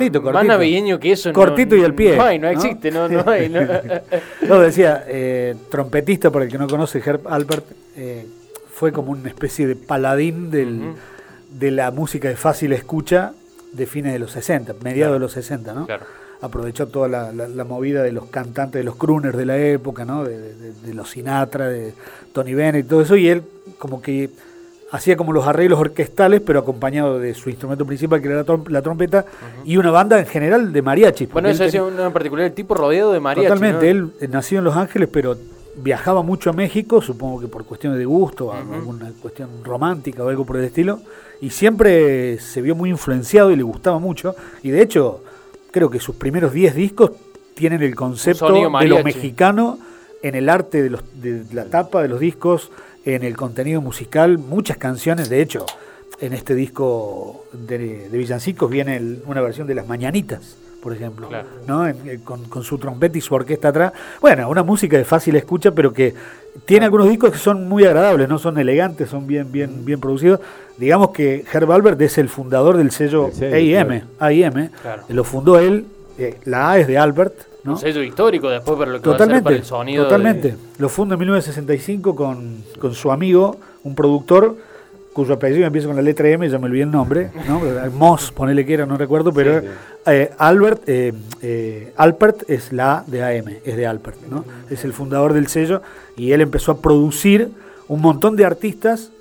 más, Cortito, más cortito. navideño que eso. no- Cortito y al pie, No hay, no existe, no, no hay. no. *laughs* No, decía, eh, trompetista, para el que no conoce, Herb Alpert, eh, fue como una especie de paladín del, de la música de fácil escucha de fines de los 60, mediados de los 60, ¿no? Claro. Aprovechó toda la, la- la movida de los cantantes, de los crooners de la época, ¿no? De, de- de los Sinatra, de Tony Bennett y todo eso, y él como que hacía como los arreglos orquestales, pero acompañado de su instrumento principal, que era la, trom- la trompeta, y una banda en general de mariachis. Bueno, eso uno en particular, el tipo rodeado de mariachi. Totalmente, ¿no? él nació en Los Ángeles, pero viajaba mucho a México, supongo que por cuestiones de gusto, o alguna cuestión romántica o algo por el estilo, y siempre se vio muy influenciado y le gustaba mucho, y de hecho, creo que sus primeros 10 discos tienen el concepto de lo mariachi. mexicano en el arte de, los, de la tapa de los discos, en el contenido musical, muchas canciones, de hecho, en este disco de, de Villancicos viene el- una versión de Las Mañanitas, por ejemplo, Claro. ¿no? En- eh, con, con su trompeta y su orquesta atrás. Bueno, una música de fácil escucha, pero que tiene algunos discos que son muy agradables, no son elegantes, son bien, bien, bien producidos. Digamos que Herb Albert es el fundador del sello Del sello, AIM, AIM, Claro. lo fundó él, eh, la A es de Albert, ¿no? Un sello histórico después para lo que va a ser Totalmente, para el sonido. de- totalmente. Lo funda en 1965 con, con su amigo, un productor cuyo apellido empieza con la letra M, ya me olvidé el nombre, ¿no? *laughs* Moss, ponele que era, no recuerdo, pero Sí, eh, Albert, eh, eh, Alpert es la A de AM, es de Alpert, ¿no? Es el fundador del sello y él empezó a producir un montón de artistas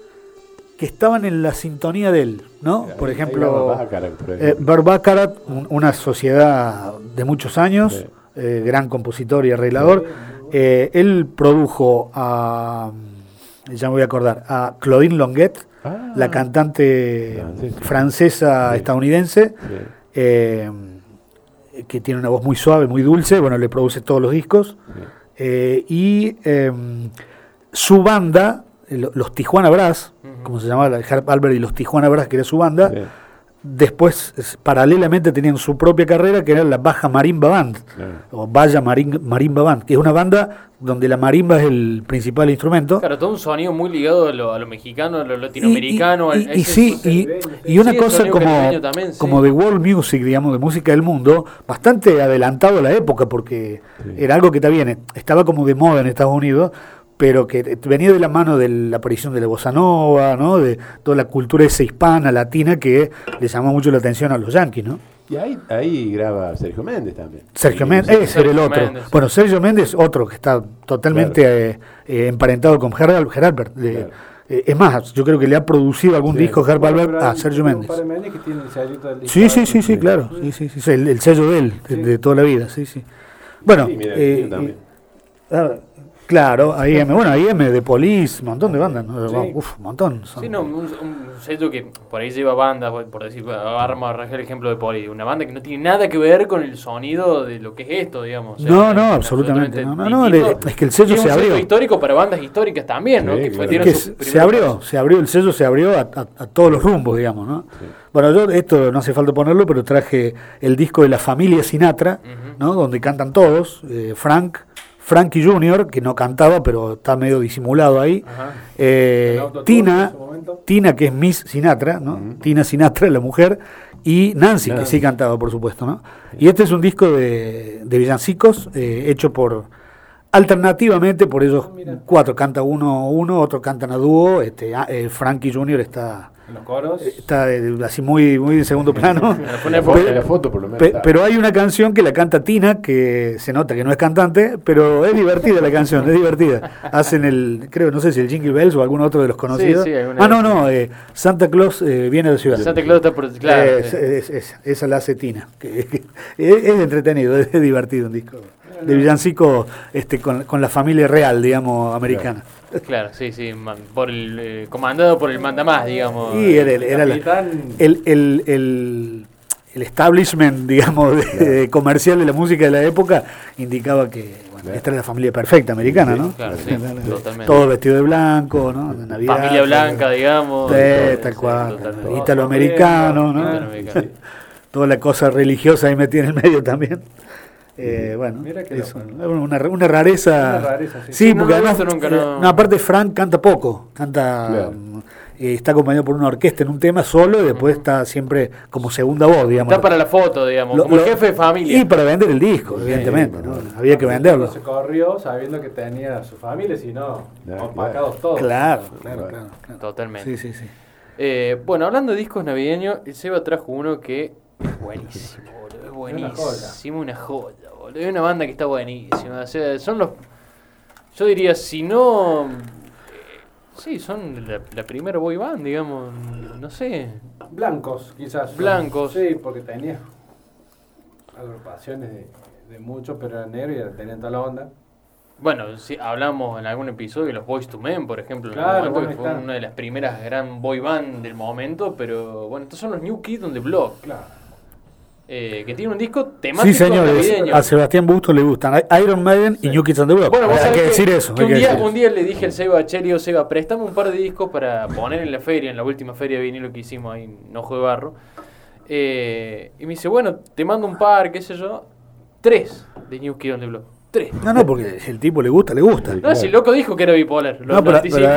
que estaban en la sintonía de él, ¿no? Por ejemplo, por eh, un- una sociedad de muchos años, Sí. Eh, gran compositor y arreglador. Eh, él produjo a, ya me voy a acordar, a Claudine Longuet, Ah. la cantante Francesa. francesa Sí. estadounidense, eh, que tiene una voz muy suave, muy dulce, bueno, le produce todos los discos. Y eh, su banda, lo- los Tijuana Brass, como se llamaba, Albert y los Tijuana Brass, que era su banda. Después es- paralelamente tenían su propia carrera, que era la Baja Marimba Band, Claro. o Vaya Marin- Marimba Band, que es una banda donde la marimba es el principal instrumento. Claro, todo un sonido muy ligado a lo, a lo mexicano, a lo latinoamericano. Y, y- a y sí, y, y una Sí, cosa como, caribeño también, sí. como de world music, digamos, de música del mundo, bastante adelantado a la época, porque era algo que también estaba como de moda en Estados Unidos, pero que venía de la mano de la aparición de la bossa nova, ¿no? de toda la cultura esa hispana, latina, que le llamó mucho la atención a los yankees, ¿no? Y ahí, ahí graba Sergio Méndez también. Sergio Méndez, ese era el otro. Bueno, Sergio Méndez, otro que está totalmente eh, eh, emparentado con Gerald, Geralbert. de- Claro. eh, es más, yo creo que le ha producido algún Sí. disco Bueno, Albert a Sergio Méndez. Que tiene el Sí, sí, sí, sí, claro. Sí, sí, sí, el, el sello de él, de, Sí. de toda la vida, sí, sí. Bueno, mira, claro, AIM, bueno, AIM de Police, un montón de bandas, ¿no? Sí. Uf, un montón. son- Sí, no, un, un sello que por ahí lleva bandas, por- decir, vamos a arrancar el ejemplo de Poli, una banda que no tiene nada que ver con el sonido de lo que es esto, digamos. o sea, No, es no, absolutamente, no, no, no, distinto. le- es que el sello se abrió. histórico para bandas históricas también, ¿no? Sí, que claro. fue, Es que se, abrió, se abrió, el sello se abrió a, a- a todos los rumbos, digamos, ¿no? Bueno, yo esto no hace falta ponerlo, pero traje el disco de la familia Sinatra, ¿no? Donde cantan todos, eh, Frank, Frankie Jr., que no cantaba, pero está medio disimulado ahí, eh, Tina. Tina, que es Miss Sinatra, ¿no? Tina Sinatra, la mujer, y Nancy, que sí cantaba, por supuesto, ¿no? Y este es un disco de, de villancicos, eh, hecho por alternativamente por ellos cuatro, canta uno uno, otro cantan a dúo, este, ah, eh, Frankie Jr. está En los coros. está eh, así muy muy en segundo plano. Pero hay una canción que la canta Tina, que se nota que no es cantante, pero es divertida la canción, es divertida. Hacen el, creo, no sé si el Jingle Bells o algún otro de los conocidos. sí, ah, no, no, eh, Santa Claus eh, viene de ciudad. Santa Claus está por. Claro. Es- sí. es- es- esa la hace Tina. que- que- *laughs* es, es entretenido, es divertido un disco de villancico este, con, con la familia real, digamos, americana. Claro, sí, sí. man- por el, eh, comandado por el mandamás, digamos. Era, el- era la- capitán. el, el, el, el establishment, digamos, de- de comercial de la música de la época indicaba que bueno, esta era la familia perfecta americana, ¿no? Claro, sí, totalmente. Todo vestido de blanco, ¿no? De Navidad. Familia blanca, digamos. Sí, tal sí, cual. Italoamericano, ¿no? Italoamericano. *laughs* Toda la cosa religiosa ahí metida en el medio también. Eh, bueno, Mira que es loco, un- ¿no? una, una rareza. Una rareza, sí. Sí, Sí, no porque además, nunca, eh, no. no, aparte Frank canta poco, canta, Claro. mm, eh, está acompañado por una orquesta en un tema solo y después está siempre como segunda voz, digamos. Está para la foto, digamos, Lo- como lo- el jefe de familia. Y para vender el disco, evidentemente, ¿no? Había que venderlo. Se corrió sabiendo que tenía a su familia, si no, opacados todos. Claro, claro, claro. claro. Totalmente. Sí, sí, sí. Eh, bueno, hablando de discos navideños, el Seba trajo uno que es buenísimo, buenísimo, una joya, boludo. Es una banda que está buenísima. O sea, son los. Yo diría, si no. eh, sí, son la, la primera boy band, digamos. No sé. Blancos, quizás. Blancos. Sí, porque tenía agrupaciones de, de muchos, pero eran negros y tenían toda la onda. Bueno, si hablamos en algún episodio de los Boys to Men, por ejemplo, en Claro, que fue una de las primeras gran boy band del momento, pero bueno, estos son los New Kids on the Block, Claro. Eh, que tiene un disco temático Sí, señores, navideño. a Sebastián Busto le gustan Iron Maiden y New Kids on the Block. Bueno, hay que que, decir eso. que un, que día, decir un día le dije al Seba a Cherio, Seba, préstame un par de discos para poner en la feria, en la última feria de vinilo que hicimos ahí en Ojo de Barro. Eh, y me dice, bueno, te mando un par, qué sé yo. Tres de New Kids on the Block. Tres. No, no, porque el tipo le gusta, le gusta. No, si el loco dijo que era bipolar. Lo, No, pero,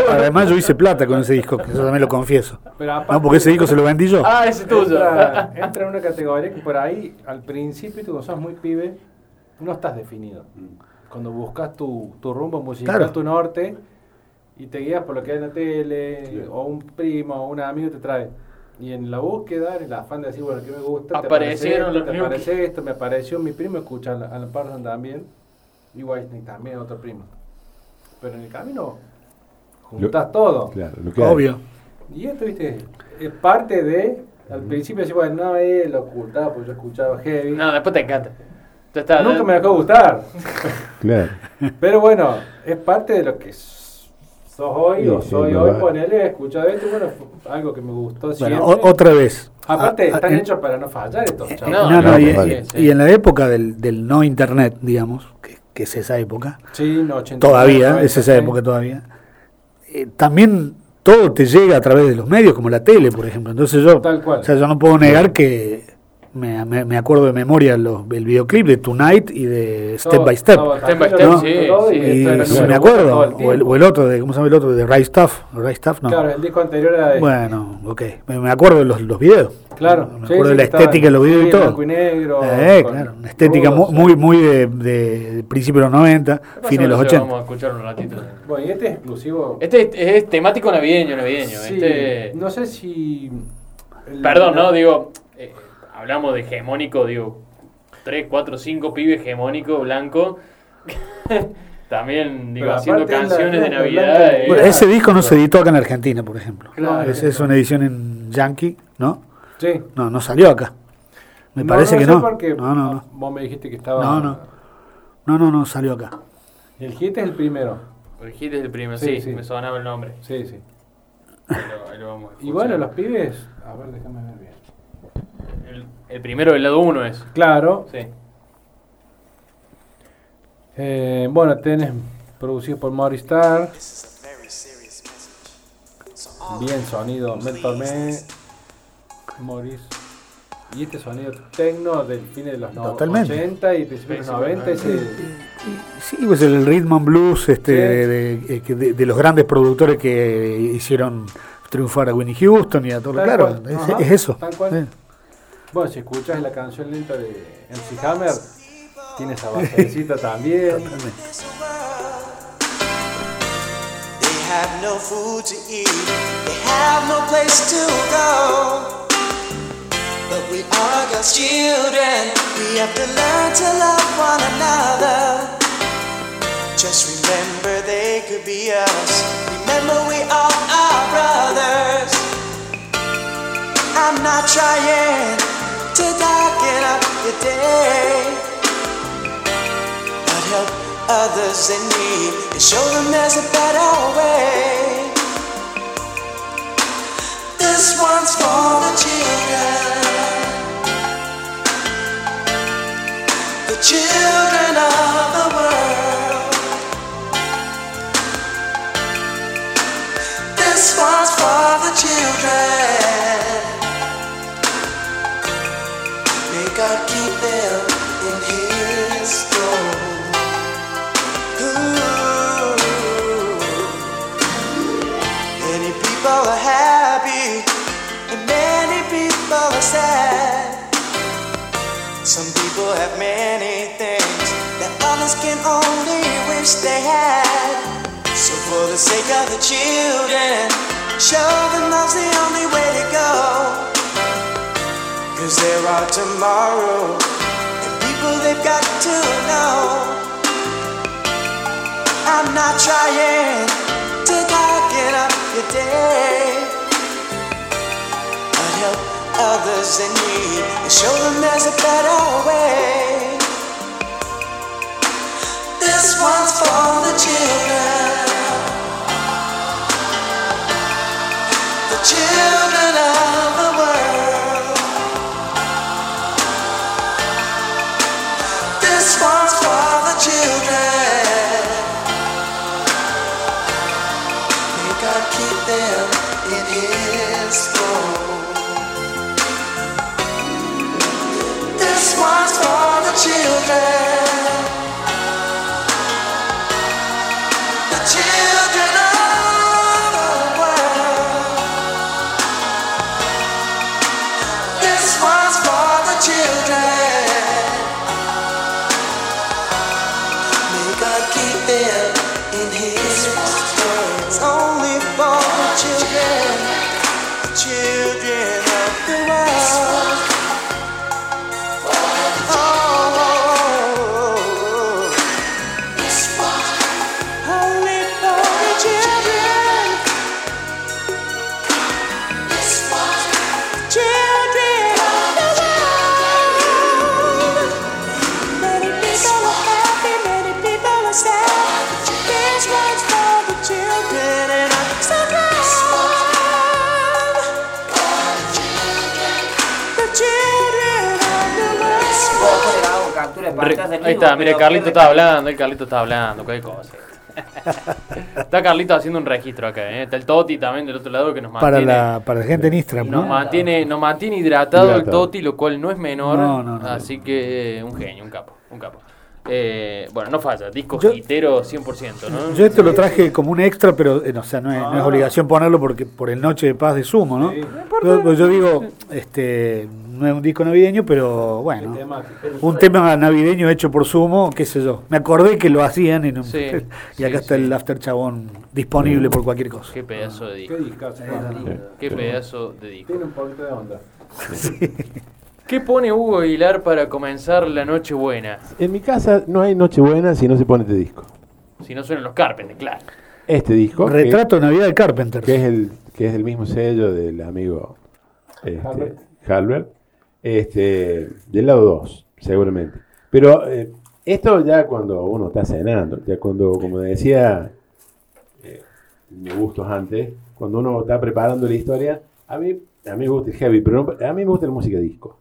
además yo hice plata con ese disco, que eso también lo confieso. Pero aparte- No, porque ese disco se lo vendí yo. Ah, ese es tuyo. Entra, entra en una categoría que por ahí, al principio, tú cuando sos muy pibe, no estás definido. Cuando buscas tu, tu rumbo musical, Claro. tu norte, y te guías por lo que hay en la tele, Sí. o un primo, o un amigo te trae. Y en la búsqueda, en el afán de decir, bueno, ¿qué me gusta? te Aparecieron aparece los esto, te New aparece esto, me apareció mi primo, escucha a Alan Parsons también, y Whitesnake también, otro primo. Pero en el camino, juntas todo. Claro, lo que hay. Obvio. Y esto, viste, es parte de. Al principio decía, bueno, no, él lo ocultaba porque yo escuchaba heavy. No, después te encanta. Está, Nunca me dejó gustar. *laughs* Claro. Pero bueno, es parte de lo que sos hoy Sí, o soy hoy. va. Ponele, he escuchado esto bueno, fue algo que me gustó siempre. Bueno, o- otra vez. Aparte, Ah, ah, están hechos para no fallar estos chavos. No, No, no, no, y, vale. y- y en la época del, del no internet, digamos, que, es esa época, Sí, no, 89, todavía, 90, es esa época todavía, eh, también todo te llega a través de los medios, como la tele, por ejemplo. Entonces yo, Tal cual. o sea, yo no puedo negar que me, me- me acuerdo de memoria los, el videoclip de Tonight y de Step Todo, by Step. todo, Step by Step, escucho sí, y y si me acuerdo, o, el, tiempo. o el otro, de, ¿cómo se llama el otro? De Right Stuff. Right Stuff, no. Claro, el disco anterior era de. Bueno, ok. Me, me acuerdo de los, los videos. Claro, Me acuerdo sí, de la estética de los videos sí, y todo. blanco y negro, Eh, claro. Una estética rudos, mu- muy, muy de, de principios de los 90, Pásame, fines de los Seba, 80. Vamos a escuchar un ratito. Bueno, y este es exclusivo. Este es, es temático navideño, navideño. Sí, Este... No sé si. Perdón, ¿no? Digo, hablamos de hegemónico, digo, 3, 4, 5 pibes hegemónico, blanco. *laughs* También, digo, Pero haciendo la- canciones de Navidad. eh, Bueno, ese disco no se editó acá en Argentina, por ejemplo. Claro. es, es una edición en Yankee, ¿no? Sí. No, no salió acá. Me No, parece no que no. porque No, no, no. Vos me dijiste que estaba. No, no. No, no, no salió acá. El hit es el primero. El hit es el primero, Sí, sí, sí. me sonaba el nombre. Sí, sí. Ahí lo, ahí lo vamos a Y bueno, los pibes. A ver, déjame ver bien. El, el primero del lado 1 es. Claro. Sí. Eh, bueno, tenés producido por Maurice Starr. Bien sonido. Mentor Me. Maurice. Y este sonido tecno del fin de los no- Totalmente. 80 y principios de los 90. Ese, Sí, pues el rhythm and blues este, Sí. de, de- que de- de los grandes productores que hicieron triunfar a Winnie Houston y a todo. Claro, es, es eso. tal cual. Sí. Bueno, si escuchas la canción lenta de MC Hammer, tiene esa basecita también. They have no food to eat, they have no place to go. But we are God's children, we have to learn to love one another. Just remember they could be us, remember we are brothers. I'm not trying to darken up your day but help others in need and show them there's a better way. This one's for the children, the children of people have many things that others can only wish they had. So for the sake of the children, show them love's the only way to go. Cause there are tomorrow and people they've got to know. I'm not trying to darken up your day. Others in need and show them there's a better way. This one's for the children. The children of children. Ahí está, mire, Carlito está hablando, el Carlito está hablando, qué cosa. *laughs* Está Carlito haciendo un registro acá, ¿eh? está el Toti también del otro lado que nos Para mantiene, la, para la gente en Instagram, nos ¿no? mantiene, nos mantiene hidratado, el. Toti, lo cual no es menor, No, no, no. así que eh, un genio, un capo, un capo. Eh, bueno, no falla, disco Yo- hitero 100%, ¿no? Yo esto lo traje como un extra, pero eh, no, o sea, no, es, no es obligación ponerlo porque por el Noche de Paz de Sumo, ¿no? Yo, pues yo digo, este, no es un disco navideño, pero bueno, un tema navideño hecho por Sumo, qué sé yo. Me acordé que lo hacían en un- Sí, *laughs* y sí, acá está sí. el After Chabón disponible por cualquier cosa. Qué pedazo de disco, Qué discazo, qué pedazo de disco. Tiene un poquito de onda. ¿Qué pone Hugo Aguilar para comenzar la noche buena? En mi casa no hay Nochebuena si no se pone este disco. Si no suenan los Carpenters, claro. Este disco, Retrato de Navidad de Carpenter. que es el que es el mismo sello del amigo este, Halbert. Halbert, este, del lado 2, seguramente. Pero eh, esto ya cuando uno está cenando, ya cuando, como decía eh, me gustos antes, cuando uno está preparando la historia, a mí, a mí me gusta el heavy, pero no- a mí me gusta la música disco.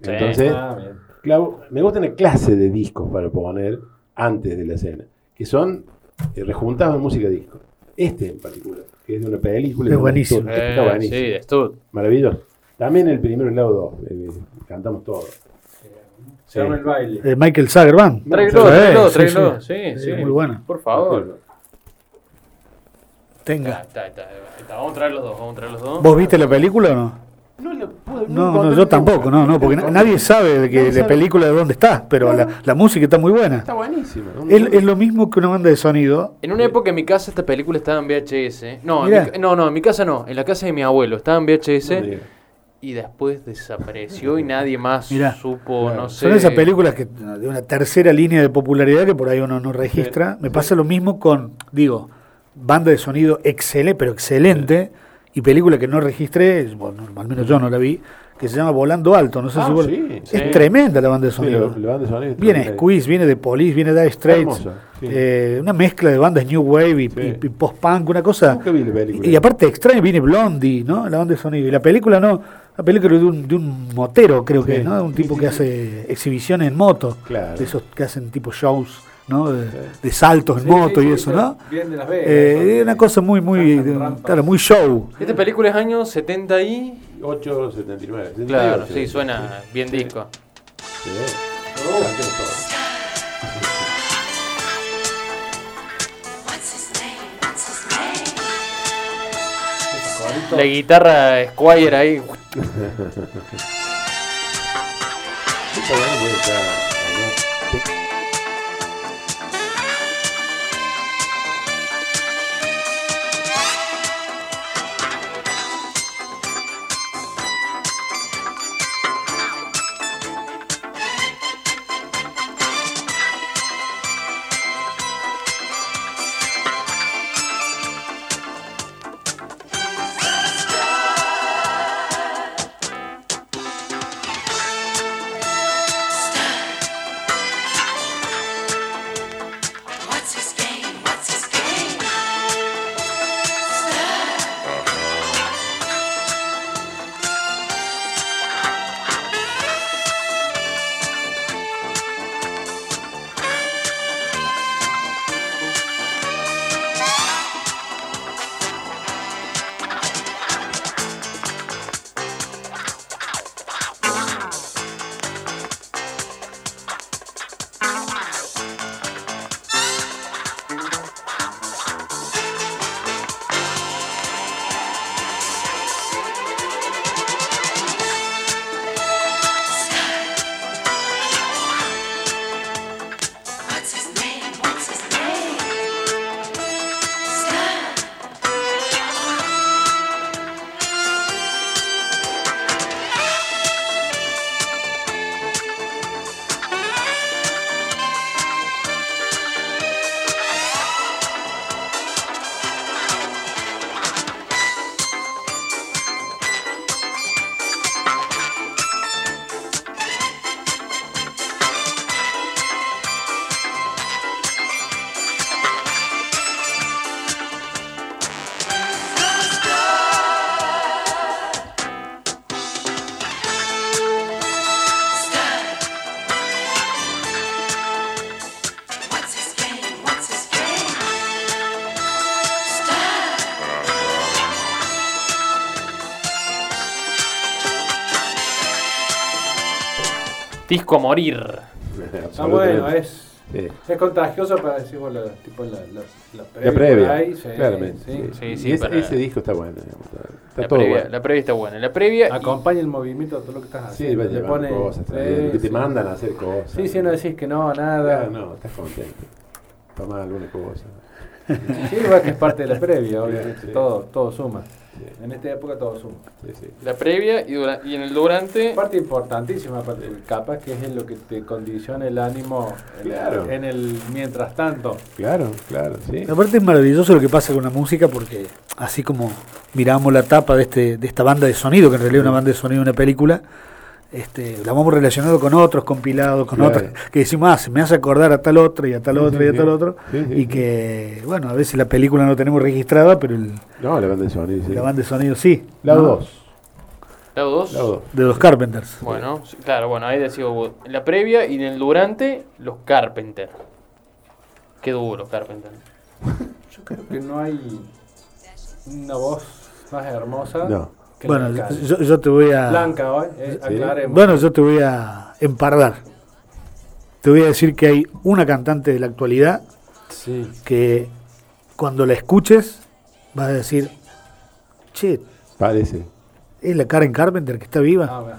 Sí. Entonces, Ah. Claro, me gusta una clase de discos para poner antes de la cena, que son eh, rejuntados en música disco. Este en particular, que es de una película. Es buenísimo. historia. Está buenísimo. sí, de Stud. Maravilloso. También el primero y el lado 2, cantamos todo. Se llama el baile. Eh, Michael. Tráigalo, Sí, tráigalo, sí, tráigalo. sí. Sí, sí. Muy buena. Por favor. Tenga. Está, está, está, está. Vamos a traer los dos, vamos a traer los dos. ¿Vos viste la película o no? No, lo pude- No, encontré no, yo tampoco, no, no, porque nadie sabe de que Nadie la sabe. película de dónde está, pero la, la música está muy buena. Está buenísimo. ¿no? Es, es lo mismo que una banda de sonido. En una época en mi casa esta película estaba en VHS. No, en mi no, no, en mi casa no. En la casa de mi abuelo estaba en VHS No. Y después desapareció y nadie más Mirá. supo, no sé. Son esas películas que de una tercera línea de popularidad que por ahí uno no registra. Me pasa lo mismo con, digo, banda de sonido excelente, pero excelente, y película que no registré, bueno, al menos yo no la vi, que se llama Volando Alto. No sé Ah, si vos- sí, es sí. tremenda la banda de Sí, sonido. de Viene. Squeeze, viene de Police, viene de Straits, eh, una mezcla de bandas New Wave y, Sí. y- y post-punk, una cosa. Nunca vi la película. Y, y aparte extraño viene Blondie, ¿no? La banda de sonido. Y la película no, la película de un, de un motero, creo que, Sí. ¿no? Un tipo que hace exhibiciones en moto. Claro. De esos que hacen tipo shows, ¿no? De, de saltos en Sí, moto sí, y eso. ¿no? Bien de Las Vegas. Eh, son- una cosa muy, muy, claro, muy show. Esta película es año 70 y... 879. Claro, 78, sí, suena bien disco. Sí. Cantemos La guitarra Squire ahí. *laughs* Disco a morir. Ah, bueno, es, Sí. es contagioso para decir, bueno, tipo la, la, la previa. La previa, ahí, sí, claramente. sí. sí. Sí, Y sí, ese, ese disco está bueno. digamos, está- La todo previa, bueno. la previa está buena. La previa. y- Acompaña el movimiento de todo lo que estás Sí, haciendo. le llevando pone- cosas sí, que te sí. mandan a hacer cosas. Sí, sí, no decís que no, nada. Claro, no, estás contento. Tomás alguna cosa. Sí, igual que es parte de la previa, *laughs* obviamente. Sí. Todo, todo suma. Sí. En esta época todo suma. Sí, sí. La previa y, dura- y en el durante. Parte importantísima, parte, capaz que es en lo que te condiciona el ánimo en, Claro. en el mientras tanto. Claro, claro, sí. Aparte es maravilloso lo que pasa con la música porque así como miramos la tapa de este de esta banda de sonido, que en realidad es una banda de sonido de una película, este, la vamos relacionando con otros compilados, con Claro. otros, que decimos, ah, se me hace acordar a tal otro y a tal otro sí, y a sí. tal otro, Sí, y sí. que, bueno, a veces la película no tenemos registrada, pero el- No, la banda de sonido, sí. la banda de sonido sí. Lado ¿no? 2. Lado 2. Lado 2. De los Carpenters. Bueno, claro, bueno, ahí decía la previa y en el durante, los Carpenter. Qué duro, Carpenter. Yo creo que no hay una voz más hermosa No. Bueno, yo, yo te voy a... Blanca hoy, eh, Sí. aclaremos. Bueno, yo te voy a empardar. Te voy a decir que hay una cantante de la actualidad sí. que cuando la escuches vas a decir, che, Parece. es la Karen Carpenter que está viva. Ah, bueno.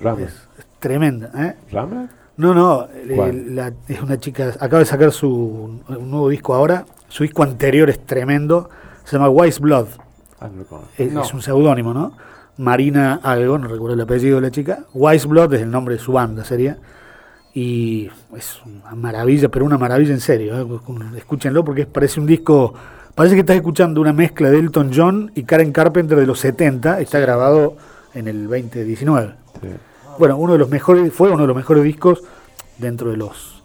Rama. Es, es tremenda. ¿eh? ¿Rama? No, no, eh, es una chica, acaba de sacar su un nuevo disco ahora. Su disco anterior es tremendo. Se llama Wise Blood. Es, No. es un seudónimo, ¿no? Marina algo, no recuerdo el apellido de la chica. Wise Blood es el nombre de su banda, sería. Y es una maravilla, pero una maravilla en serio. ¿eh? Escúchenlo porque parece un disco. Parece que estás escuchando una mezcla de Elton John y Karen Carpenter de los 70. Está grabado en el 2019. Sí. Bueno, uno de los mejores, fue uno de los mejores discos dentro de los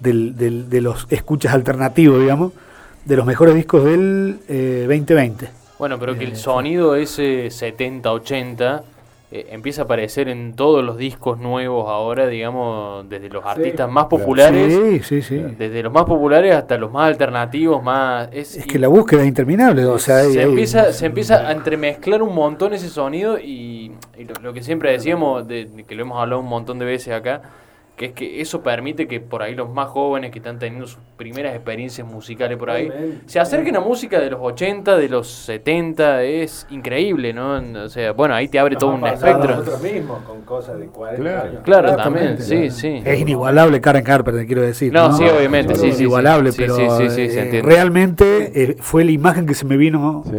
del, del- de los escuchas alternativos, digamos, de los mejores discos del eh, 2020. Bueno, pero Eh, que el sonido ese 70-80 eh, empieza a aparecer en todos los discos nuevos ahora, digamos, desde los artistas más populares. Sí, sí, sí. Desde los más populares hasta los más alternativos, más... Es, Es que la búsqueda es interminable, o sea, hay- se, hay- empieza, se empieza a entremezclar un montón ese sonido y, y lo, lo que siempre decíamos, de, de que lo hemos hablado un montón de veces acá, que es que eso permite que por ahí los más jóvenes que están teniendo sus primeras experiencias musicales por ahí se acerquen a música de los 80, de los 70, es increíble, ¿no? O sea, bueno, ahí te abre Nos todo un espectro. Nosotros mismos con cosas de 40 Claro. años. Claro, también, sí, sí. Es inigualable Karen Carpenter, quiero decir. No, sí, obviamente, Es sí, sí, sí. Inigualable, Sí, pero sí, sí, sí, se eh, realmente eh, fue la imagen que se me vino, Sí.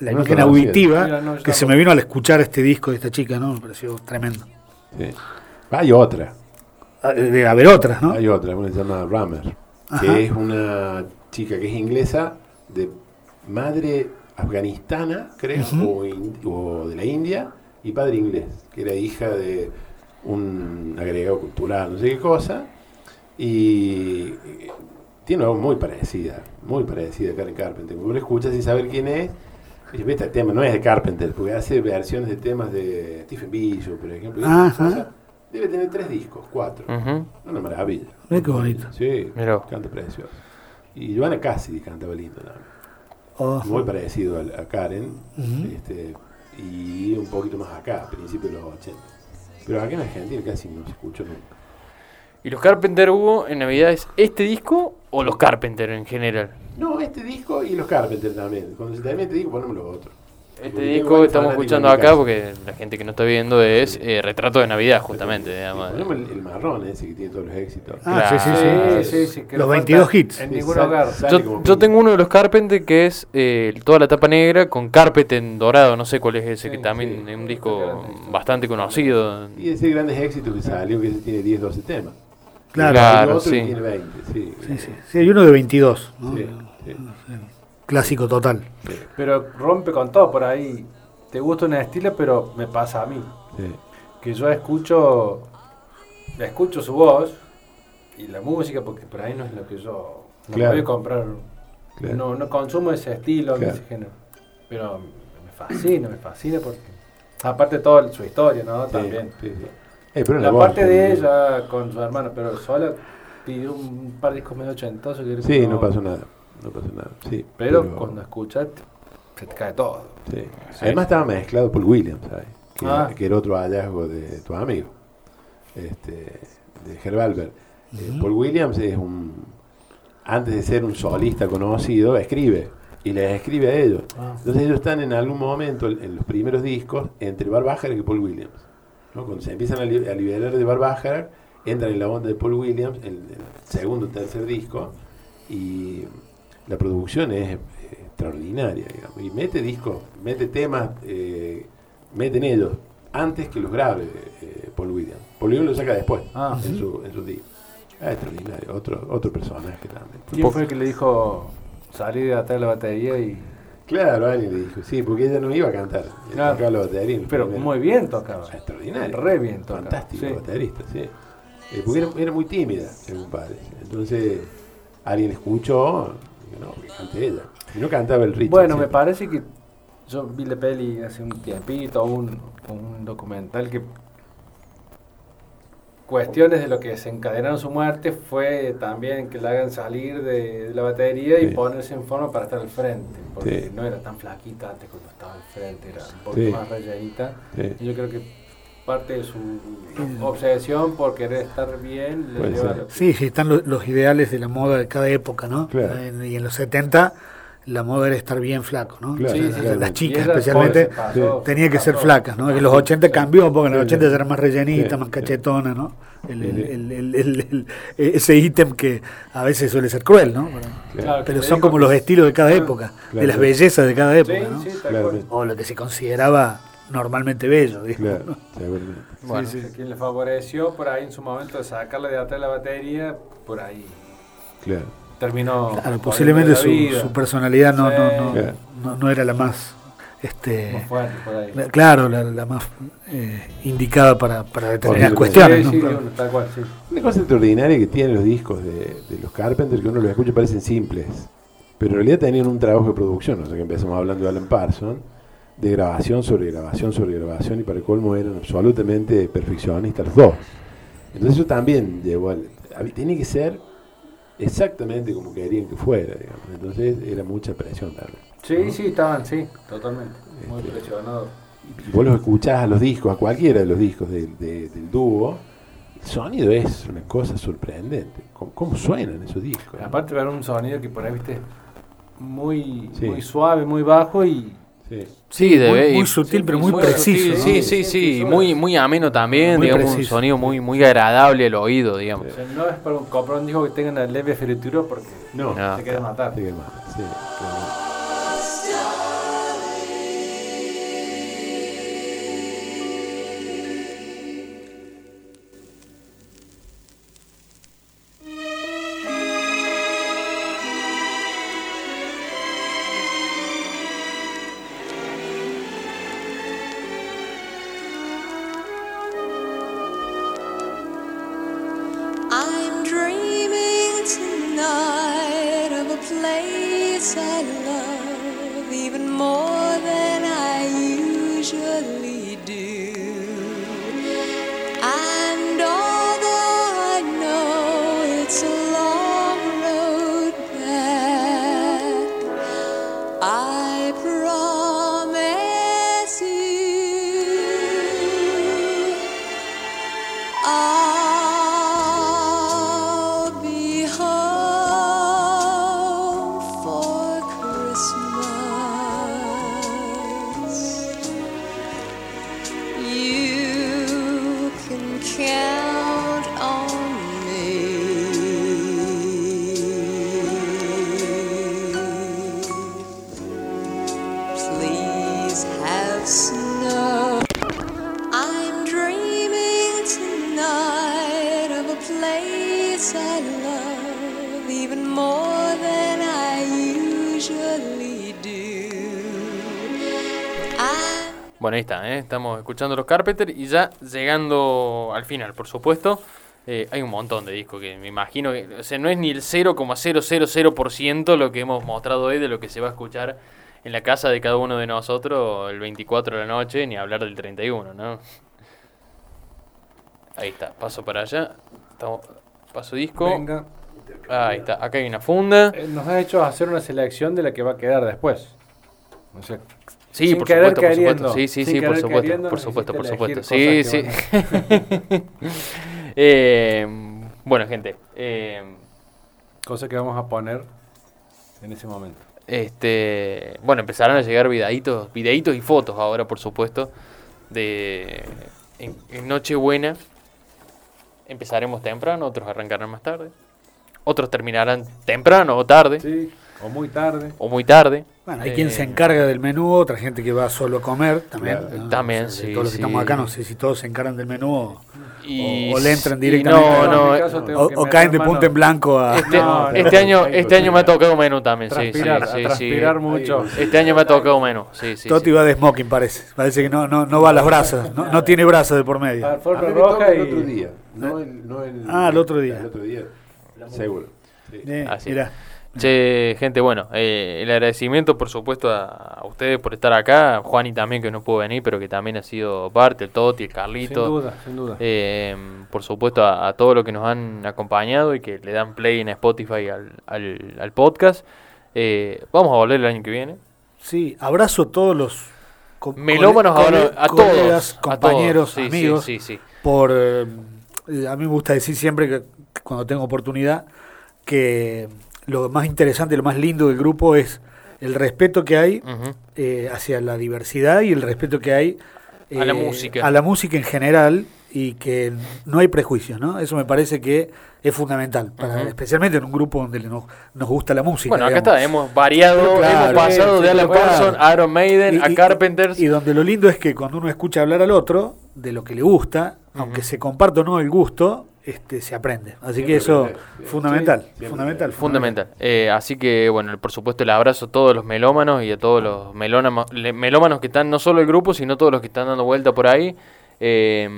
la No imagen auditiva, Mira, no, yo que se me vino al escuchar este disco de esta chica, ¿no? Me pareció tremendo. Sí. Hay otra. Ah, Debe haber otras, ¿no? Hay otra, una que se llama Rammer, Ajá. que es una chica que es inglesa, de madre afganistana, creo, o, in- o de la India, y padre inglés, que era hija de un agregado cultural, no sé qué cosa, y eh, tiene una voz muy parecida, muy parecida a Karen Carpenter. Cuando lo escuchas sin saber quién es, y dices, este tema no es de Carpenter, porque hace versiones de temas de Stephen Bishop, por ejemplo. Ajá. Debe tener tres discos, cuatro. Una maravilla. Mira qué bonito. Sí, Mirá. canta precioso. Y Joana Cassidy cantaba lindo también. Oh, Muy parecido al- a, Karen. Este, y un poquito más acá, a principios de los 80. Pero acá en Argentina casi no se escuchó nunca. ¿Y los Carpenter hubo en Navidad es este disco o los Carpenter en general? No, este disco y los Carpenter también. Cuando se termine este disco ponemos los otros. Este disco que estamos escuchando acá, porque la gente que no está viendo es eh, Retrato de Navidad, justamente. digamos. El, el marrón ese que tiene todos los éxitos. Ah, sí, sí, sí. Claro. Sí, sí, sí, que Los no 22 falta hits. En ningún hogar. Yo, yo tengo uno de los Carpenter que es eh, toda la tapa negra con Carpet en dorado, no sé cuál es ese, Sí, que también sí. es un disco bastante conocido. Y ese grandes éxitos que salió, que ese tiene 10, 12 temas. Claro. Claro, otro sí. tiene 20, sí. Sí, sí. Sí, hay uno de 22, ¿no? Sí, sí, Clásico total. Pero rompe con todo por ahí. Te gusta un estilo, pero me pasa a mí. sí. Que yo escucho, escucho su voz y la música, porque por ahí no es lo que yo no Claro. voy a comprar. Claro. No, no consumo ese estilo, Claro. ese género. Pero me fascina, me fascina porque. Aparte de toda su historia, ¿no? Sí, También. sí, sí. Eh, pero La parte de ella con su hermana, pero sola pidió un par de discos medio ochentosos. que Sí, no pasó nada. No pasó nada. Sí, Pero, cuando escuchas, se te cae todo. sí. Además estaba mezclado Paul Williams, ¿sabes? Que, Ah. que era otro hallazgo de tu amigo, este, de Herb Alpert. Eh, Paul Williams es un, antes de ser un solista conocido, escribe y les escribe a ellos. Ah. Entonces ellos están en algún momento en los primeros discos entre Barbájar y Paul Williams. ¿no? Cuando se empiezan a, li- a liberar de Barbájar, entran en la onda de Paul Williams, el, el segundo o tercer disco, y la producción es eh, extraordinaria, digamos. Y mete discos, mete temas, eh, meten ellos antes que los grabe eh, Paul Williams. Paul Williams lo saca después, Ah. en, su, en su disco. Ah, extraordinario, otro, otro personaje también. ¿Quién fue el que le dijo salir de atrás de la batería y Claro, alguien le dijo, sí, porque ella no iba a cantar, Claro. tocaba la batería. en Pero primero. muy bien tocaba. Extraordinario. Re bien tocaba. Fantástico sí. baterista, sí. Eh, porque era, era muy tímida, según padre. Entonces, alguien escuchó, no, que cante ella. Y no cantaba el ritmo. Bueno, me parece que yo vi la peli hace un tiempito, un, un documental que cuestiones de lo que desencadenaron su muerte fue también que la hagan salir de, de la batería y ponerse en forma para estar al frente, porque Sí. no era tan flaquita antes cuando estaba al frente, era un Sí. más rellenita. Y yo creo que parte de su obsesión por querer estar bien le lleva lo que- Sí, sí, están lo- los ideales de la moda de cada época, ¿no? Claro. En- y en los 70 la moda era estar bien flaco, ¿no? Claro, sí, las- claro. chicas especialmente pasó, tenía que se ser flacas, ¿no? En los 80 cambió, porque en los Sí, 80 sí. era más rellenita, Sí, más cachetona, ¿no? El- el- Sí. el- el- el- el- ese ítem que a veces suele ser cruel, ¿no? Pero, Claro, son como los estilos de cada época, de las bellezas de cada época, ¿no? O lo que se consideraba normalmente bello, digamos. Claro. Bueno, Sí, sí, quien le favoreció por ahí en su momento de sacarle de atrás la batería, por ahí Claro. terminó. Claro, posiblemente su, personalidad no, Sí. no, no, Claro. no, no era la más este Más fuerte por ahí. la- claro, la, la más eh, indicada para, para determinadas cuestiones. Sí, ¿no? sí, Claro. tal cual, sí. Una cosa extraordinaria que tienen los discos de, de los Carpenter, que uno los escucha y parecen simples, pero en realidad tenían un trabajo de producción, o sea que empezamos hablando de Alan Parsons, de grabación sobre grabación sobre grabación, y para el colmo eran absolutamente perfeccionistas los dos. Entonces eso también llevó al... Tenía que ser exactamente como querían que fuera, digamos. Entonces era mucha presión también. Sí, sí, estaban, sí, totalmente. Muy Este, presionados. y vos los escuchás a los discos, a cualquiera de los discos del- de- del dúo, el sonido es una cosa sorprendente. ¿Cómo, cómo suenan esos discos? Aparte ver un sonido que por ahí, viste, muy, Sí. muy suave, muy bajo y Sí. Sí, de muy, sutil, pero muy, muy preciso. sutil, ¿no? Sí, sí, sí, muy, muy ameno también, Muy digamos, un sonido muy, muy agradable al oído, digamos. o sea, no es para un- comprar un disco que tenga una leve fritura porque No, No. te quiere matar. Sí. Escuchando los Carpenter y ya llegando al final, por supuesto. eh, hay un montón de discos que me imagino que, o sea, no es ni el 0,000% lo que hemos mostrado hoy de lo que se va a escuchar en la casa de cada uno de nosotros el 24 de la noche, ni hablar del 31, ¿no? Ahí está, paso para allá. Estamos- paso disco. Venga. Ahí está, acá hay una funda. Eh, Nos ha hecho hacer una selección de la que va a quedar después. O sea, Sí, sin por querer supuesto, por supuesto. Sí, sí, Sin sí, por supuesto, queriendo, por supuesto, por supuesto. Sí, sí. *laughs* Eh, bueno, gente, eh, Cosa que vamos a poner en ese momento. este, bueno, empezarán a llegar videitos, videitos y fotos ahora, por supuesto, de en, en Nochebuena. Empezaremos temprano, otros arrancarán más tarde. Otros terminarán temprano o tarde, Sí, o muy tarde. o muy tarde. Bueno, hay quien se Eh, encarga del menú, otra gente que va solo a comer también. Claro. ¿no? También, sí, Todos los que sí. estamos acá, no sé si todos se encargan del menú o, Y, o le entran directamente. No, a- no, eh, o, caen de mano- punta en blanco a... Este, No, este no, año, no, este año me ha tocado menú también, sí, sí, Transpirar, sí, sí. transpirar mucho. Este año me ha tocado menú, sí, sí. Toti sí. va de smoking, parece. Parece que no, no, no va a las brasas, no, no tiene brazos de por medio. A mí me toca roja el y... otro día. No el, no el, Ah, el otro día. El otro día, seguro. Sí. Eh, Así. mirá. Che, gente, bueno, eh, el agradecimiento por supuesto a, a ustedes por estar acá, Juani también que no pudo venir, pero que también ha sido parte, el Toti, el Sin Carlito. duda, sin duda. Eh, por supuesto a, a todos los que nos han acompañado y que le dan play en Spotify al, al, al podcast. Eh, vamos a volver el año que viene. Sí, abrazo a todos los Melómanos a colegas, todos. a compañeros, todos. Sí, amigos. Sí, sí, por eh, a mí me gusta decir siempre que cuando tengo oportunidad que lo más interesante, lo más lindo del grupo es el respeto que hay Ujú. eh, hacia la diversidad y el respeto que hay A la eh, música. a la música en general y que no hay prejuicios, ¿no? Eso me parece que es fundamental, para, Ujú. especialmente en un grupo donde nos, nos gusta la música. Bueno, acá digamos. está, hemos variado, Claro, hemos pasado de Alan. Parsons a Iron Maiden, Y- a Carpenters. Y donde lo lindo es que cuando uno escucha hablar al otro de lo que le gusta, aunque se comparta o no el gusto, este se aprende. Así que eso aprende. fundamental, Sí, fundamental, Fundamental. Eh, así que, bueno, por supuesto, el abrazo a todos los melómanos y a todos los le- melómanos que están, no solo el grupo, sino todos los que están dando vuelta por ahí. Eh,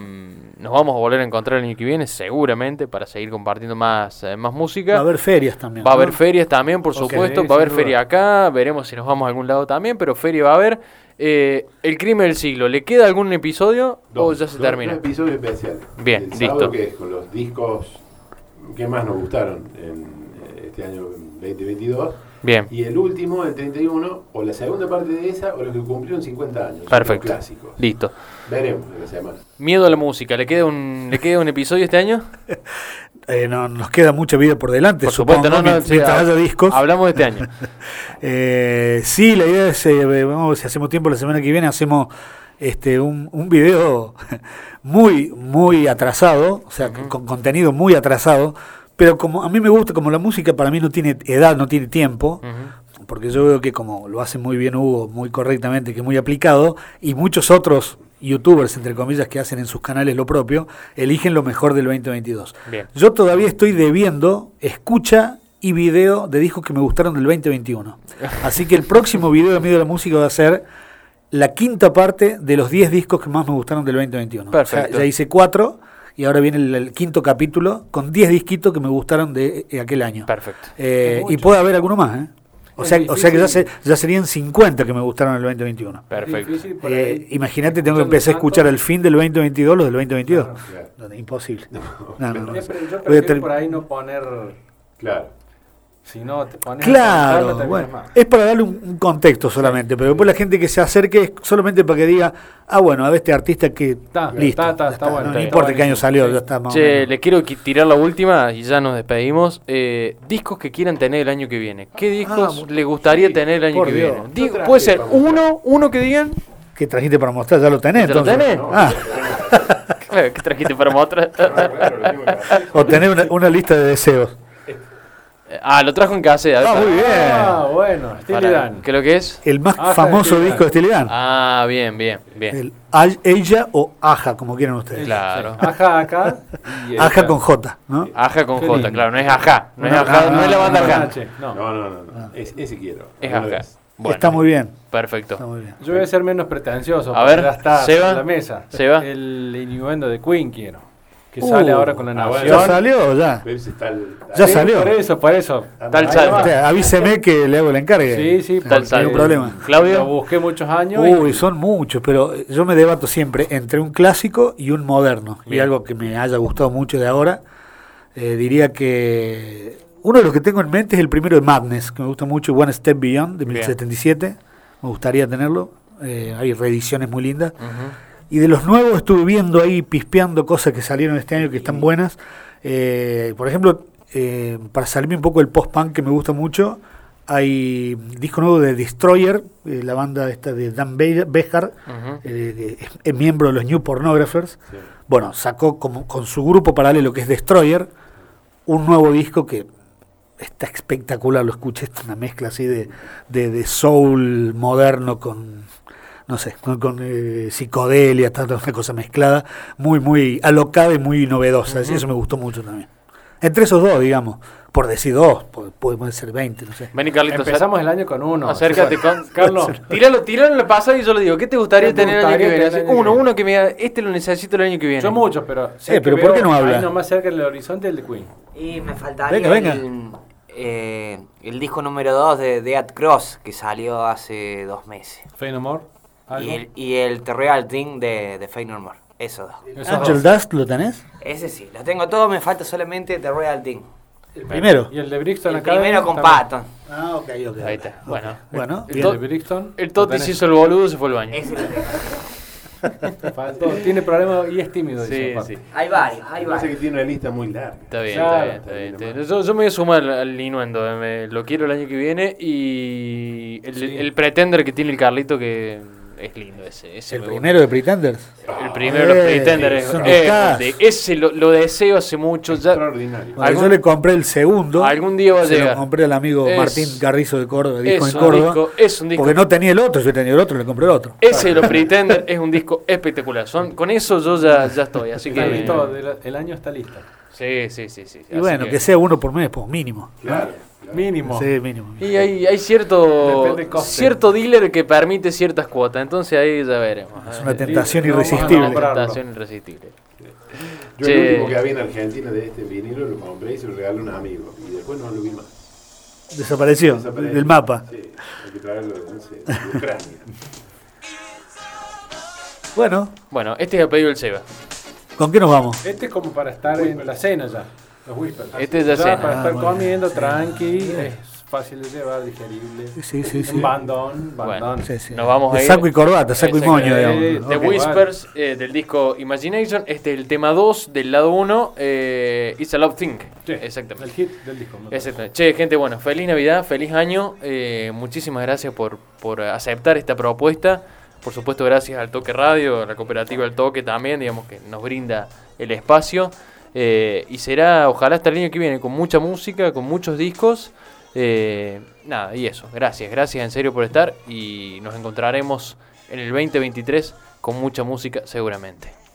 nos vamos a volver a encontrar el año que viene, seguramente, para seguir compartiendo más, eh, más música. Va a haber ferias también. Va a ¿no? haber ferias también, por supuesto. va a haber duda. feria acá. Veremos si nos vamos a algún lado también, pero feria va a haber. Eh, el crimen del siglo, ¿le queda algún episodio o Dos- ya se dos- termina? dos episodios especiales. Bien, el listo. que es con los discos que más nos gustaron en eh, este año 2022. Bien, Y el último, el 31, o la segunda parte de esa, o los que cumplieron 50 años. Perfecto. Clásicos. listo. Veremos en la semana. Miedo a la música. ¿Le queda un, ¿le queda un episodio este año? *laughs* Eh, no, nos queda mucha vida por delante, Por supongo, supuesto, no, no, mientras haya discos. Hablamos de este año. *laughs* Eh, sí, la idea es, eh, vamos, si hacemos tiempo la semana que viene, hacemos este un, un video *laughs* muy, muy atrasado, o sea, con contenido muy atrasado, pero como a mí me gusta, como la música para mí no tiene edad, no tiene tiempo, porque yo veo que como lo hace muy bien Hugo, muy correctamente, que es muy aplicado, y muchos otros youtubers, entre comillas, que hacen en sus canales lo propio, eligen lo mejor del 2022. Bien. Yo todavía estoy debiendo escucha y video de discos que me gustaron del 2021. Así que el próximo video de Medio de la Música va a ser la quinta parte de los 10 discos que más me gustaron del 2021. Perfecto. O sea, ya hice cuatro y ahora viene el, el quinto capítulo con 10 disquitos que me gustaron de eh, aquel año. Perfecto. Eh, y puede haber alguno más, ¿eh? O sea, o sea que ya, se- ya serían 50 que me gustaron del 2021. Perfecto. Eh. Imagínate, tengo que empezar a escuchar el fin del 2022 los del 2022. Claro, claro. No, Imposible. *laughs* No, no, no. Yo prefiero por ahí no poner. Claro. Si no te pones. a Claro, contarlo, te bueno, mal. es para darle un, un contexto solamente, pero después la gente que se acerque es solamente para que diga, ah, bueno, a ver este artista que Está, listo, está, está, ya está está, bueno, no, no importa está qué año salió, sí. ya está más Che, le quiero qui- tirar la última y ya nos despedimos. Eh, discos que quieran tener el año que viene. ¿Qué discos Ah, le gustaría sí, tener el año que Dios. viene? ¿Qué Digo, traje puede ser uno, uno que digan. ¿Qué trajiste para mostrar? ¿Ya lo tenés? ¿Ya lo tenés? Ah, *laughs* Claro, ¿Qué trajiste para mostrar? *laughs* Que *laughs* o tenés una, una lista de deseos. Ah, lo trajo en casa. Ah, muy bien. Ah, bueno, Steely Dan. ¿Qué es lo que es? El más Aja de famoso disco de Steely Dan. Ah, bien, bien, bien. El Ella o Aja, como quieran ustedes. Claro. Aja acá. y *laughs* Aja con J, ¿no? Aja con J, claro, no es Aja, no es Aja, no, no es la banda no, Aja. No. No, no, no. no. Es- ese quiero. Es Aja. Bueno, Está muy bien. Perfecto. Está muy bien. Yo voy a ser menos pretencioso. A ver, ya está Seba. en la mesa. Seba. El innuendo de Queen quiero. Que Uh, sale ahora con la ah, nación. ¿Ya salió o ya? Está Ya salió. Por eso, por eso. Tal avíseme que le hago el encargue. Sí, sí, Tal. No hay problema. Lo Claudio. busqué muchos años. Uy, y son muchos, pero yo me debato siempre entre un clásico y un moderno. Y algo que me haya gustado mucho de ahora, eh, diría que uno de los que tengo en mente es el primero de Madness, que me gusta mucho, One Step Beyond, de Bien. 1077. Me gustaría tenerlo. Eh, hay reediciones muy lindas. Ujú. Y de los nuevos estuve viendo ahí, pispeando cosas que salieron este año que están buenas. Eh, por ejemplo, eh, para salirme un poco del post-punk que me gusta mucho, hay disco nuevo de Destroyer, eh, la banda esta de Dan Be- eh, que es, es miembro de los New Pornographers. Sí. Bueno, sacó como, con su grupo paralelo que es Destroyer, un nuevo disco que está espectacular, lo escuché, es una mezcla así de, de, de soul moderno con, no sé, con, con, eh, psicodelia, tanta una cosa mezclada, muy, muy alocada y muy novedosa, así, eso me gustó mucho también. Entre esos dos, digamos, por decir dos, pueden ser 20, no sé. Vení, Carlitos. empezamos el año con uno. Acércate Sí, con Carlos. *laughs* Tíralo, tíralo en la pasada y yo le digo, ¿qué te gustaría ¿Qué te tener el año que viene? tener el Así, año Uno, que viene? uno que me diga, este lo necesito el año que viene. Yo muchos, pero. sé Eh, pero ¿por qué no habla? Ahí nomás cerca del horizonte el de Queen. Y me faltaría Venga, venga. El, eh, el disco número 2 de Dead Cross, que salió hace dos meses. Fey No More. Algo. Y el, y el The Real Thing de, de Faith No More. Esos dos. Esos Angel dos. Dust, ¿lo tenés? Ese sí, lo tengo todo, me falta solamente The Real Thing. El primero. Y el de Brixton El Academy primero con también. Patton. Ah, ok, ok. Ahí está, bueno. Bueno, El de Brixton. El tenés. se hizo el boludo, se fue al baño. Ese. *laughs* Faltó. Tiene problemas y es tímido. Sí, sí. Hay varios, hay Parece que varios. tiene una lista muy larga. Está bien, Claro. está bien, está bien, está bien. Yo, yo me voy a sumar al, Inuendo, eh, me- lo quiero el año que viene y el, Sí. el Pretender que tiene el Carlito que es lindo ese. ese El gusta. primero de Pretenders. El primero de los Eh, Pretenders. de- ese lo, lo deseo hace mucho. Ya, Extraordinario. Bueno, ¿Algún- yo le compré el segundo. algún día va a Se llegar. lo compré al amigo Es- Martín Carrizo de Córdoba, es disco en un Córdoba. disco- es un disco- Porque no tenía el otro, yo tenía el otro, le compré el otro. Ese de los Pretenders es un disco espectacular. Son, con eso yo ya, ya estoy. Así que. listo, el año está listo. Sí, sí, sí. sí. Y Así bueno, que... sea uno por mes, pues mínimo. Claro. Mínimo. Sí, mínimo. Y hay, hay cierto cierto dealer que permite ciertas cuotas, entonces ahí ya veremos. Es Eh, una tentación no, irresistible. no. tentación irresistible. Yo Che. el último que había en Argentina de este vinilo lo compré y se lo regalé a un amigo. Y después no lo vi más. Desapareció Desapareció. del mapa. Sí, hay que traerlo, no sé, de Ucrania. Bueno, Bueno, este es el pedido del Seba. ¿con qué nos vamos? Este es como para estar en la cena ya. Los whispers. Este es de cena. Para Ah, estar bueno, comiendo sí. tranqui. Es fácil de llevar, digerible. Sí, sí, sí. Un bandón, bandón. Bueno, Sí, sí. Nos vamos De a ir. saco y corbata, saco y moño, Eh, digamos. The Ok, Whispers eh, del disco Imagination. Este es el tema 2 del lado 1. Eh, It's a Love Thing. Sí, Exactamente. El hit del disco. ¿no? Exactamente. Che, gente, bueno, feliz Navidad, feliz año. eh, muchísimas gracias por, por aceptar esta propuesta. Por supuesto, gracias al Toque Radio, a la cooperativa El Toque también, digamos que nos brinda el espacio. Eh, y será, ojalá, hasta el año que viene, con mucha música, con muchos discos. eh, nada, y eso. Gracias, gracias en serio por estar. Y nos encontraremos en el 2023 con mucha música, seguramente.